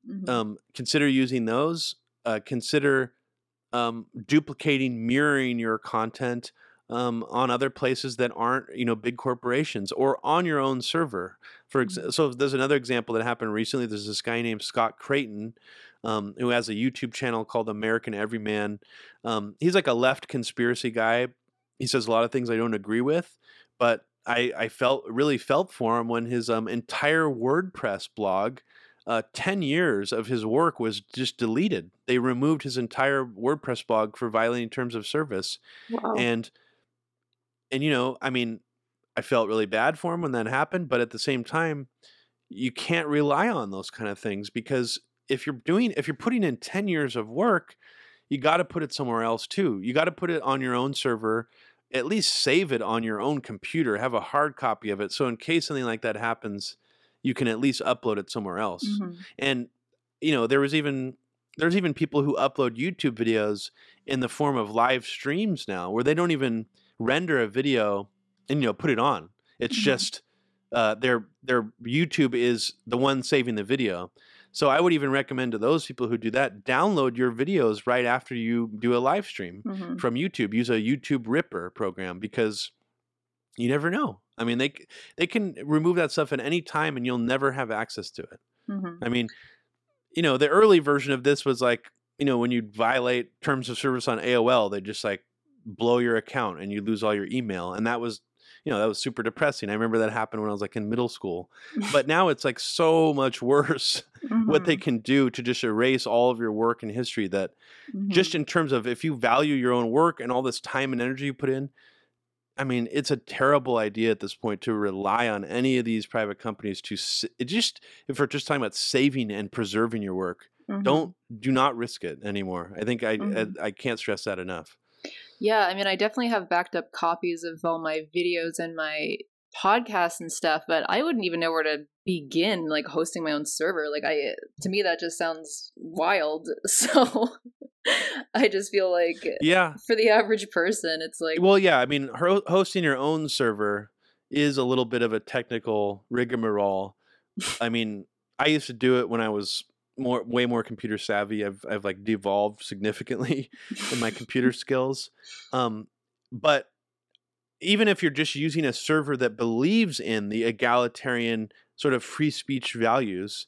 Mm-hmm. Um, consider using those. Uh, consider um, duplicating, mirroring your content um, on other places that aren't, you know, big corporations or on your own server. For ex- mm-hmm. so, there's another example that happened recently. There's this guy named Scott Creighton um, who has a YouTube channel called American Everyman. Um, he's like a left conspiracy guy. He says a lot of things I don't agree with, but I, I felt really felt for him when his um, entire WordPress blog uh, 10 years of his work was just deleted. They removed his entire WordPress blog for violating terms of service. Wow. And, and, you know, I mean, I felt really bad for him when that happened, but at the same time, you can't rely on those kind of things because if you're doing, if you're putting in 10 years of work, you got to put it somewhere else too. You got to put it on your own server, at least save it on your own computer, have a hard copy of it. So in case something like that happens, you can at least upload it somewhere else. Mm-hmm. And you know, there was even there's even people who upload YouTube videos in the form of live streams now where they don't even render a video and you know put it on. It's mm-hmm. just uh, their their YouTube is the one saving the video. So I would even recommend to those people who do that, download your videos right after you do a live stream mm-hmm. from YouTube. Use a YouTube Ripper program because you never know. I mean, they they can remove that stuff at any time, and you'll never have access to it. Mm-hmm. I mean, you know, the early version of this was like, you know, when you violate terms of service on AOL, they just like blow your account and you lose all your email, and that was, you know, that was super depressing. I remember that happened when I was like in middle school, but now it's like so much worse mm-hmm. what they mm-hmm. can do to just erase all of your work and history. That mm-hmm. just in terms of if you value your own work and all this time and energy you put in I mean, it's a terrible idea at this point to rely on any of these private companies to it just if we're just talking about saving and preserving your work. Mm-hmm. Don't do not risk it anymore. I think I, mm-hmm. I I can't stress that enough.
Yeah, I mean, I definitely have backed up copies of all my videos and my podcasts and stuff, but I wouldn't even know where to begin like hosting my own server. Like I to me that just sounds wild. So I just feel like
yeah,
for the average person it's like
well, yeah. I mean, hosting your own server is a little bit of a technical rigmarole. I mean, I used to do it when I was more way more computer savvy. I've I've like devolved significantly in my computer skills. Um, but even if you're just using a server that believes in the egalitarian sort of free speech values,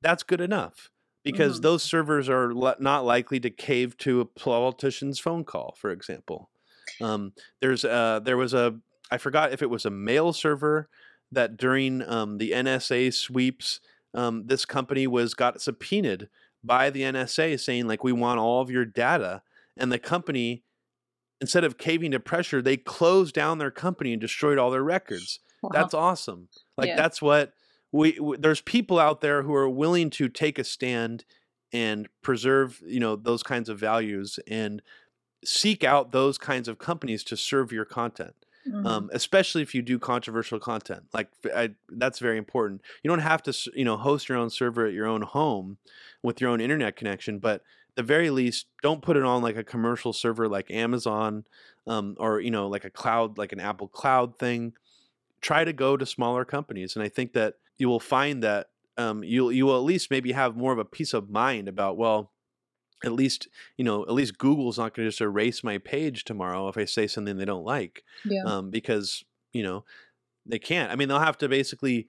that's good enough because
Mhm.
those servers are li- not likely to cave to a politician's phone call, for example. Um, there's uh, there was a I forgot if it was a mail server that during um, the NSA sweeps, um, this company was got subpoenaed by the NSA saying like we want all of your data, and the company instead of caving to pressure, they closed down their company and destroyed all their records.
wow.
That's awesome. Like
Yeah.
that's what we w- there's people out there who are willing to take a stand and preserve, you know, those kinds of values and seek out those kinds of companies to serve your content.
Mhm.
Um, especially if you do controversial content, like I, that's very important. You don't have to, you know, host your own server at your own home with your own internet connection, but the very least, don't put it on like a commercial server like Amazon, um, or you know, like a cloud, like an Apple Cloud thing. Try to go to smaller companies, and I think that you will find that um, you'll you will at least maybe have more of a peace of mind about well, at least you know at least Google's not going to just erase my page tomorrow if I say something they don't like,
yeah.
um, because you know they can't. I mean, they'll have to basically.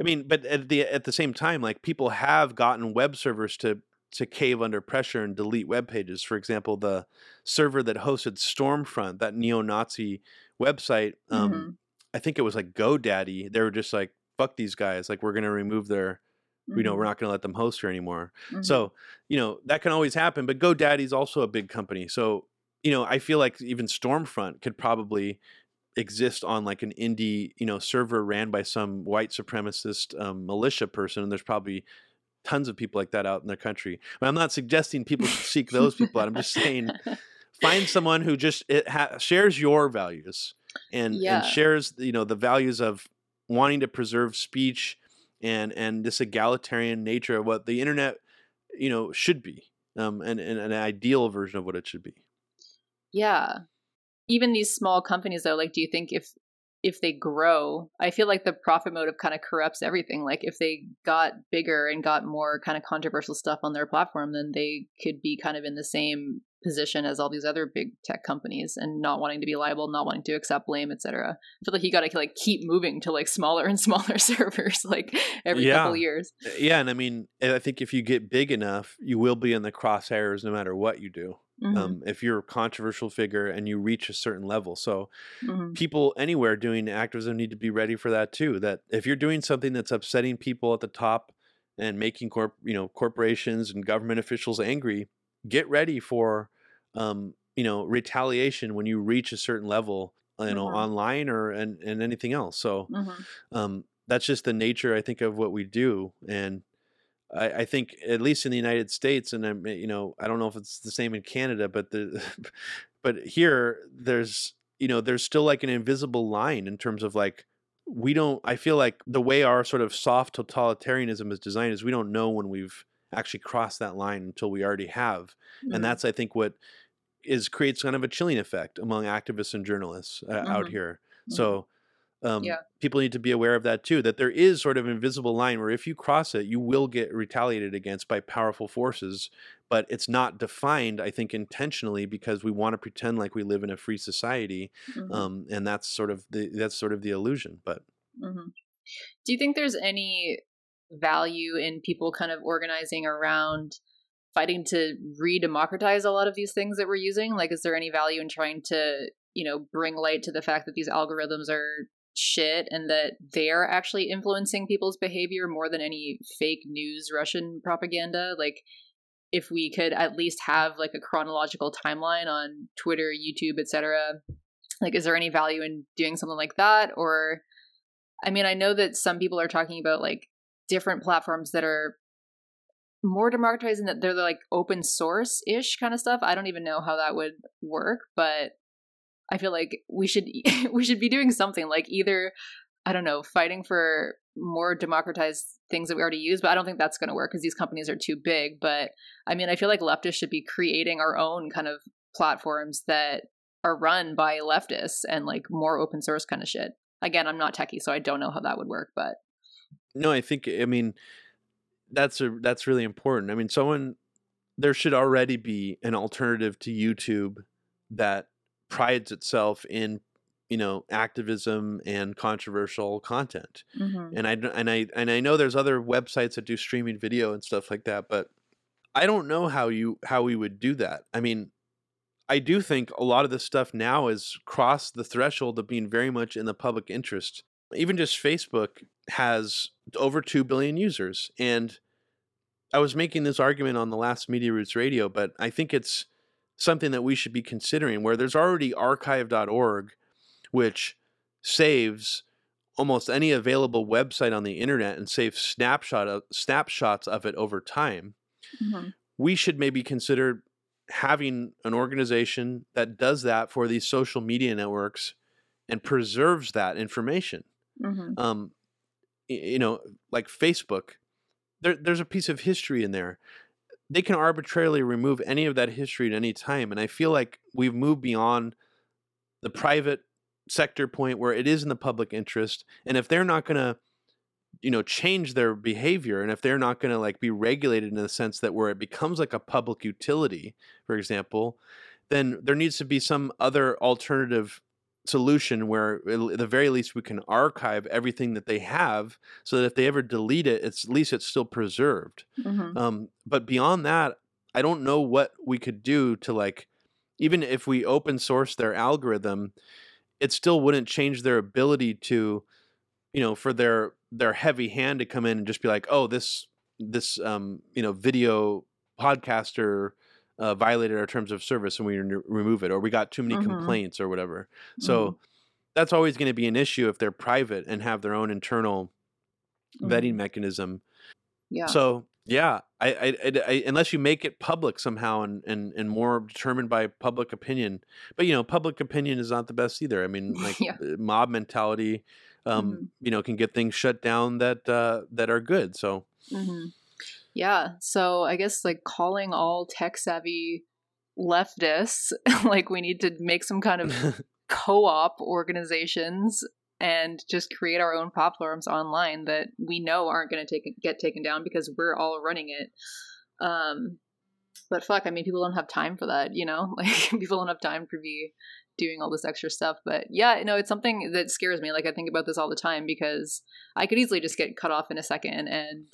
I mean, but at the at the same time, like people have gotten web servers to to cave under pressure and delete web pages. For example, the server that hosted Stormfront, that neo-Nazi website, um,
Mhm.
I think it was like GoDaddy. They were just like, "Fuck these guys! Like, we're gonna remove their, you know, we're not gonna let them host here anymore."
Mhm.
So, you know, that can always happen. But GoDaddy's also a big company, so you know, I feel like even Stormfront could probably exist on like an indie, you know, server ran by some white supremacist um, militia person, and there's probably tons of people like that out in the country. But I'm not suggesting people should seek those people out. I'm just saying find someone who just it ha- shares your values and
Yeah.
and shares you know the values of wanting to preserve speech and and this egalitarian nature of what the internet you know should be um and, and an ideal version of what it should be
Yeah. Even these small companies though, like do you think if if they grow, I feel like the profit motive kind of corrupts everything. Like if they got bigger and got more kind of controversial stuff on their platform, then they could be kind of in the same position as all these other big tech companies and not wanting to be liable, not wanting to accept blame, etc. I feel like you got to like keep moving to like smaller and smaller servers like every couple
Yeah.
years.
Uh, yeah and i mean i think if you get big enough you will be in the crosshairs no matter what you do
Mhm,
um, if you're a controversial figure and you reach a certain level so
mhm,
people anywhere doing activism need to be ready for that too. That if you're doing something that's upsetting people at the top and making corp, you know, corporations and government officials angry, get ready for, um, you know, retaliation when you reach a certain level, you know,
Mhm.
online or and and anything else. So
mhm.
um, that's just the nature, I think, of what we do, and. I, I think, at least in the United States, and I'm, you know, I don't know if it's the same in Canada, but the, but here, there's you know there's still like an invisible line in terms of like we don't i feel like the way our sort of soft totalitarianism is designed is we don't know when we've actually cross that line until we already have
Mhm.
and that's i think what is creates kind of a chilling effect among activists and journalists uh, out
Mhm.
here
Mhm.
so um,
Yeah.
people need to be aware of that too that there is sort of an invisible line where if you cross it you will get retaliated against by powerful forces but it's not defined i think intentionally because we want to pretend like we live in a free society
Mhm.
um, and that's sort of the that's sort of the illusion but
hmm Do you think there's any value in people kind of organizing around fighting to re-democratize a lot of these things that we're using? Like, is there any value in trying to, you know, bring light to the fact that these algorithms are shit and that they're actually influencing people's behavior more than any fake news Russian propaganda? Like, if we could at least have like a chronological timeline on Twitter, YouTube, etc. Like, is there any value in doing something like that, or I mean, I know that some people are talking about like different platforms that are more democratizing that they're like open source ish kind of stuff. I don't even know how that would work, but I feel like we should we should be doing something like either I don't know, fighting for more democratized things that we already use, but I don't think that's going to work because these companies are too big. But I mean, I feel like leftists should be creating our own kind of platforms that are run by leftists and like more open source kind of shit. Again, I'm not techie, so I don't know how that would work, but
no, I think I mean that's a that's really important. I mean, someone there should already be an alternative to YouTube that prides itself in you know activism and controversial content mm-hmm. and i and i and i know there's other websites that do streaming video and stuff like that but i don't know how you how we would do that i mean i do think a lot of this stuff now has crossed the threshold of being very much in the public interest even just facebook has over 2 billion users and i was making this argument on the last media roots radio but i think it's something that we should be considering where there's already archive.org which saves almost any available website on the internet and saves snapshot of, snapshots of it over time. Mm-hmm. We should maybe consider having an organization that does that for these social media networks and preserves that information. Mm-hmm. Um, you know, like Facebook, there, there's a piece of history in there. They can arbitrarily remove any of that history at any time, and I feel like we've moved beyond the private sector point where it is in the public interest and if they're not going to you know change their behavior and if they're not going to like be regulated in the sense that where it becomes like a public utility for example then there needs to be some other alternative solution where at the very least we can archive everything that they have so that if they ever delete it it's at least it's still preserved mm-hmm. um, but beyond that i don't know what we could do to like even if we open source their algorithm it still wouldn't change their ability to you know for their their heavy hand to come in and just be like oh this this um you know video podcaster uh, violated our terms of service and we re- remove it or we got too many mm-hmm. complaints or whatever so mm-hmm. that's always going to be an issue if they're private and have their own internal mm-hmm. vetting mechanism
yeah
so yeah, I, I, I, I, unless you make it public somehow and, and, and more determined by public opinion. But you know, public opinion is not the best either. I mean, like yeah. Uh, mob mentality, um, mm-hmm. you know, can get things shut down that uh, that are good. So,
mm-hmm. Yeah. So I guess like calling all tech savvy leftists, like we need to make some kind of co-op organizations and just create our own platforms online that we know aren't going to take get taken down because we're all running it. Um, but fuck, I mean, people don't have time for that, you know. Like people don't have time to be doing all this extra stuff. But yeah, no, it's something that scares me. Like I think about this all the time because I could easily just get cut off in a second and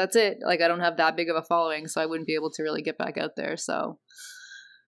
that's it. Like I don't have that big of a following, so I wouldn't be able to really get back out there. So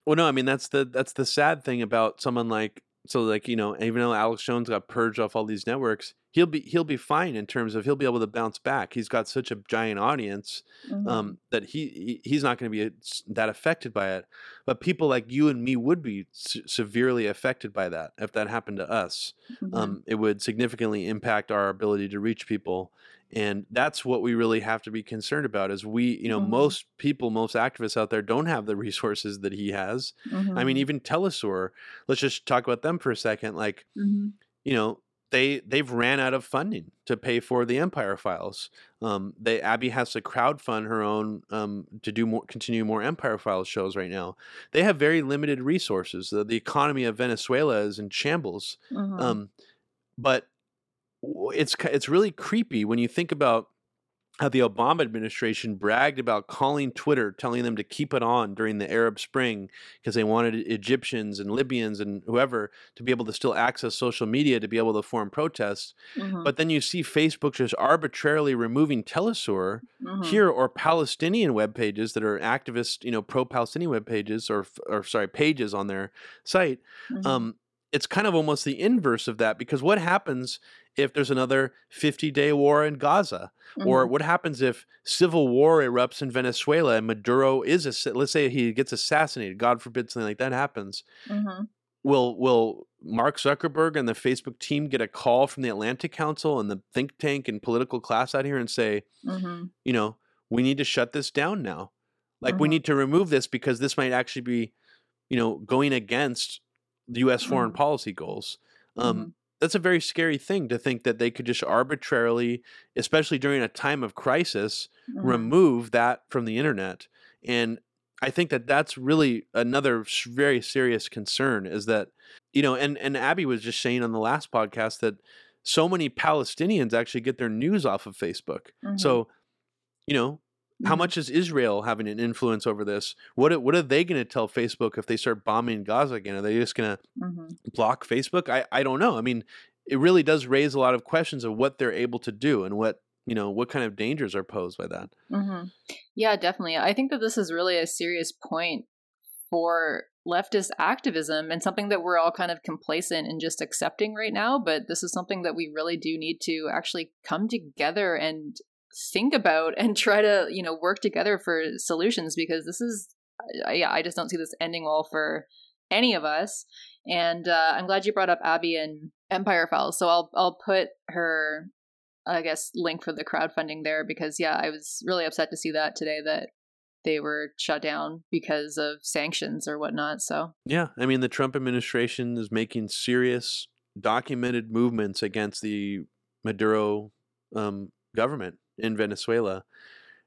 well, no, I mean that's the that's the sad thing about someone like so like you know even though alex jones got purged off all these networks he'll be he'll be fine in terms of he'll be able to bounce back he's got such a giant audience mm-hmm. um, that he, he he's not going to be that affected by it but people like you and me would be severely affected by that if that happened to us mm-hmm. um, it would significantly impact our ability to reach people and that's what we really have to be concerned about is we you know mm-hmm. most people most activists out there don't have the resources that he has mm-hmm. i mean mm-hmm. even telesur let's just talk about them for a second like mm-hmm. you know they they've ran out of funding to pay for the empire files um, they abby has to crowdfund her own um, to do more continue more empire files shows right now they have very limited resources the, the economy of venezuela is in shambles mm-hmm. um, but it's it's really creepy when you think about how the Obama administration bragged about calling Twitter, telling them to keep it on during the Arab Spring because they wanted Egyptians and Libyans and whoever to be able to still access social media to be able to form protests. Mm-hmm. But then you see Facebook just arbitrarily removing Telesur mm-hmm. here or Palestinian web pages that are activist, you know, pro-Palestinian web pages or or sorry pages on their site. Mm-hmm. Um, it's kind of almost the inverse of that because what happens if there's another 50 day war in Gaza? Mm-hmm. Or what happens if civil war erupts in Venezuela and Maduro is, a, let's say he gets assassinated, God forbid something like that happens. Mm-hmm. Will, will Mark Zuckerberg and the Facebook team get a call from the Atlantic Council and the think tank and political class out here and say, mm-hmm. you know, we need to shut this down now? Like, we mm-hmm. need to remove this because this might actually be, you know, going against U.S. foreign mm-hmm. policy goals. Um, mm-hmm. that's a very scary thing to think that they could just arbitrarily, especially during a time of crisis,
Mhm.
remove that from the internet. And I think that that's really another very serious concern is that, you know, and, and Abby was just saying on the last podcast that so many Palestinians actually get their news off of Facebook.
Mhm.
So, you know, how
Mhm.
much is Israel having an influence over this? What are- what are they going to tell Facebook if they start bombing Gaza again? Are they just going to
Mhm.
block Facebook? I I don't know. I mean, it really does raise a lot of questions of what they're able to do and what you know what kind of dangers are posed by that.
hmm Yeah, definitely. I think that this is really a serious point for leftist activism and something that we're all kind of complacent in just accepting right now. But this is something that we really do need to actually come together and think about and try to, you know, work together for solutions because this is, I- yeah, I just don't see this ending well for any of us. And uh, I'm glad you brought up Abby and Empire Files. So I'll I'll put her I guess link for the crowdfunding there because yeah, I was really upset to see that today that they were shut down because of sanctions or whatnot. So
Yeah, I mean the Trump administration is making serious documented movements against the Maduro um, government in Venezuela,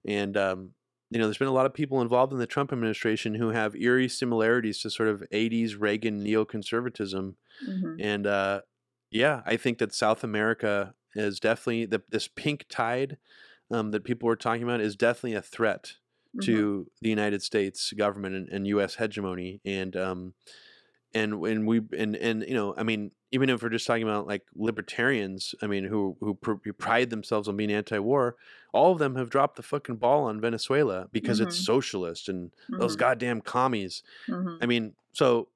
and um, you know there's been a lot of people involved in the Trump administration who have eerie similarities to sort of 80s Reagan neoconservatism,
mhm.
and uh, yeah, I think that South America is definitely the, this pink tide um, that people were talking about is definitely a threat
Mhm.
to the United States government and, and U.S. hegemony, and um, and when we and and you know, I mean, even if we're just talking about like libertarians, I mean, who who, pr- who pride themselves on being anti-war, all of them have dropped the fucking ball on Venezuela because it's
Mhm.
socialist and those
Mhm.
goddamn commies.
Mhm.
I mean, so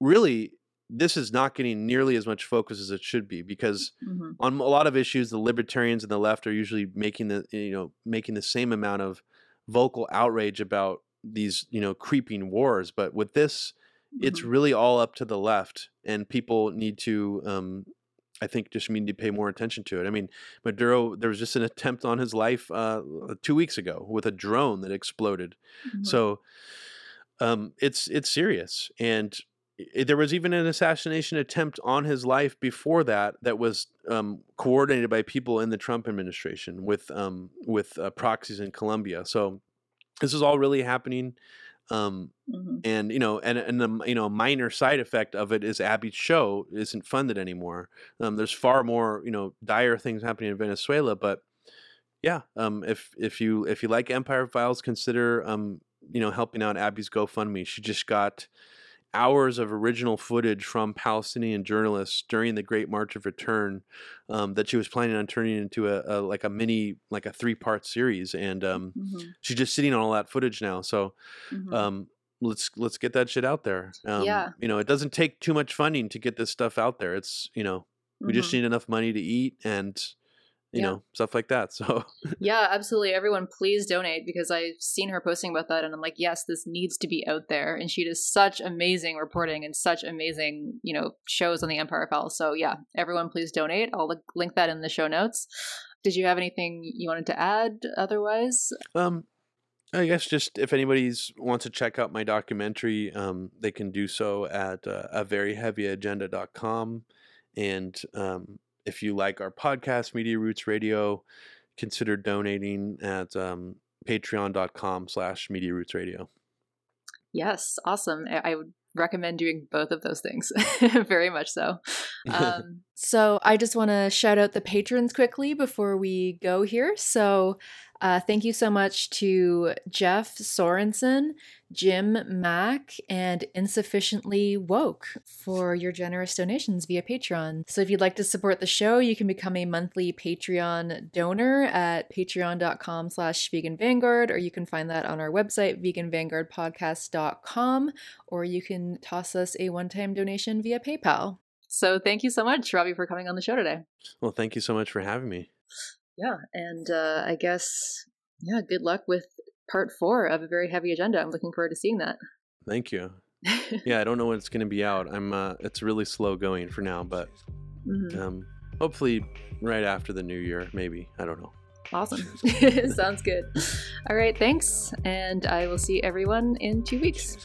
really, this is not getting nearly as much focus as it should be because
Mhm.
on a lot of issues, the libertarians and the left are usually making the you know making the same amount of vocal outrage about these you know creeping wars. But with this, it's
Mhm.
really all up to the left, and people need to. Um, I think just need to pay more attention to it. I mean, Maduro, there was just an attempt on his life uh, two weeks ago with a drone that exploded.
Mhm.
So um, it's it's serious, and there was even an assassination attempt on his life before that that was um, coordinated by people in the Trump administration with um, with uh, proxies in Colombia. So this is all really happening. Um,
Mhm.
and you know, and and the you know minor side effect of it is Abby's show isn't funded anymore. Um, there's far more you know dire things happening in Venezuela, but yeah, um, if if you if you like Empire Files, consider um, you know helping out Abby's GoFundMe. She just got hours of original footage from Palestinian journalists during the Great March of Return um, that she was planning on turning into a, a like a mini like a three part series, and um,
Mhm.
she's just sitting on all that footage now. So
Mhm.
um, let's let's get that shit out there. Um,
Yeah.
you know, it doesn't take too much funding to get this stuff out there. It's you know we just
Mhm.
need enough money to eat and you
Yeah.
know stuff like that. So
Yeah, absolutely. Everyone, please donate because I've seen her posting about that, and I'm like, yes, this needs to be out there. And she does such amazing reporting and such amazing, you know, shows on the Empire Files. So yeah, everyone, please donate. I'll link that in the show notes. Did you have anything you wanted to add? Otherwise,
Um, I guess just if anybody's wants to check out my documentary, um, they can do so at uh, a very heavy agenda.com. And um, if you like our podcast, Media Roots Radio, consider donating at um, patreon.com slash Media Roots Radio.
yes, awesome. I, I would recommend doing both of those things, very much so. Um, so I just want to shout out the patrons quickly before we go here. So uh, thank you so much to Jeff Sorensen, Jim Mack, and Insufficiently Woke for your generous donations via Patreon. So if you'd like to support the show, you can become a monthly Patreon donor at patreon.com slash vegan vanguard, or you can find that on our website, veganvanguardpodcast.com, or you can toss us a one-time donation via PayPal. So thank you so much, Robbie, for coming on the show today.
well, thank you so much for having me.
Yeah, and uh, I guess yeah, good luck with part four of a very heavy agenda. I'm looking forward to seeing that.
Thank you. Yeah, I don't know when it's going to be out. I'm. Uh, it's really slow going for now, but
Mhm.
um, hopefully right after the new year, maybe. I don't know.
Awesome. Sounds good. All right, thanks, and I will see everyone in two weeks.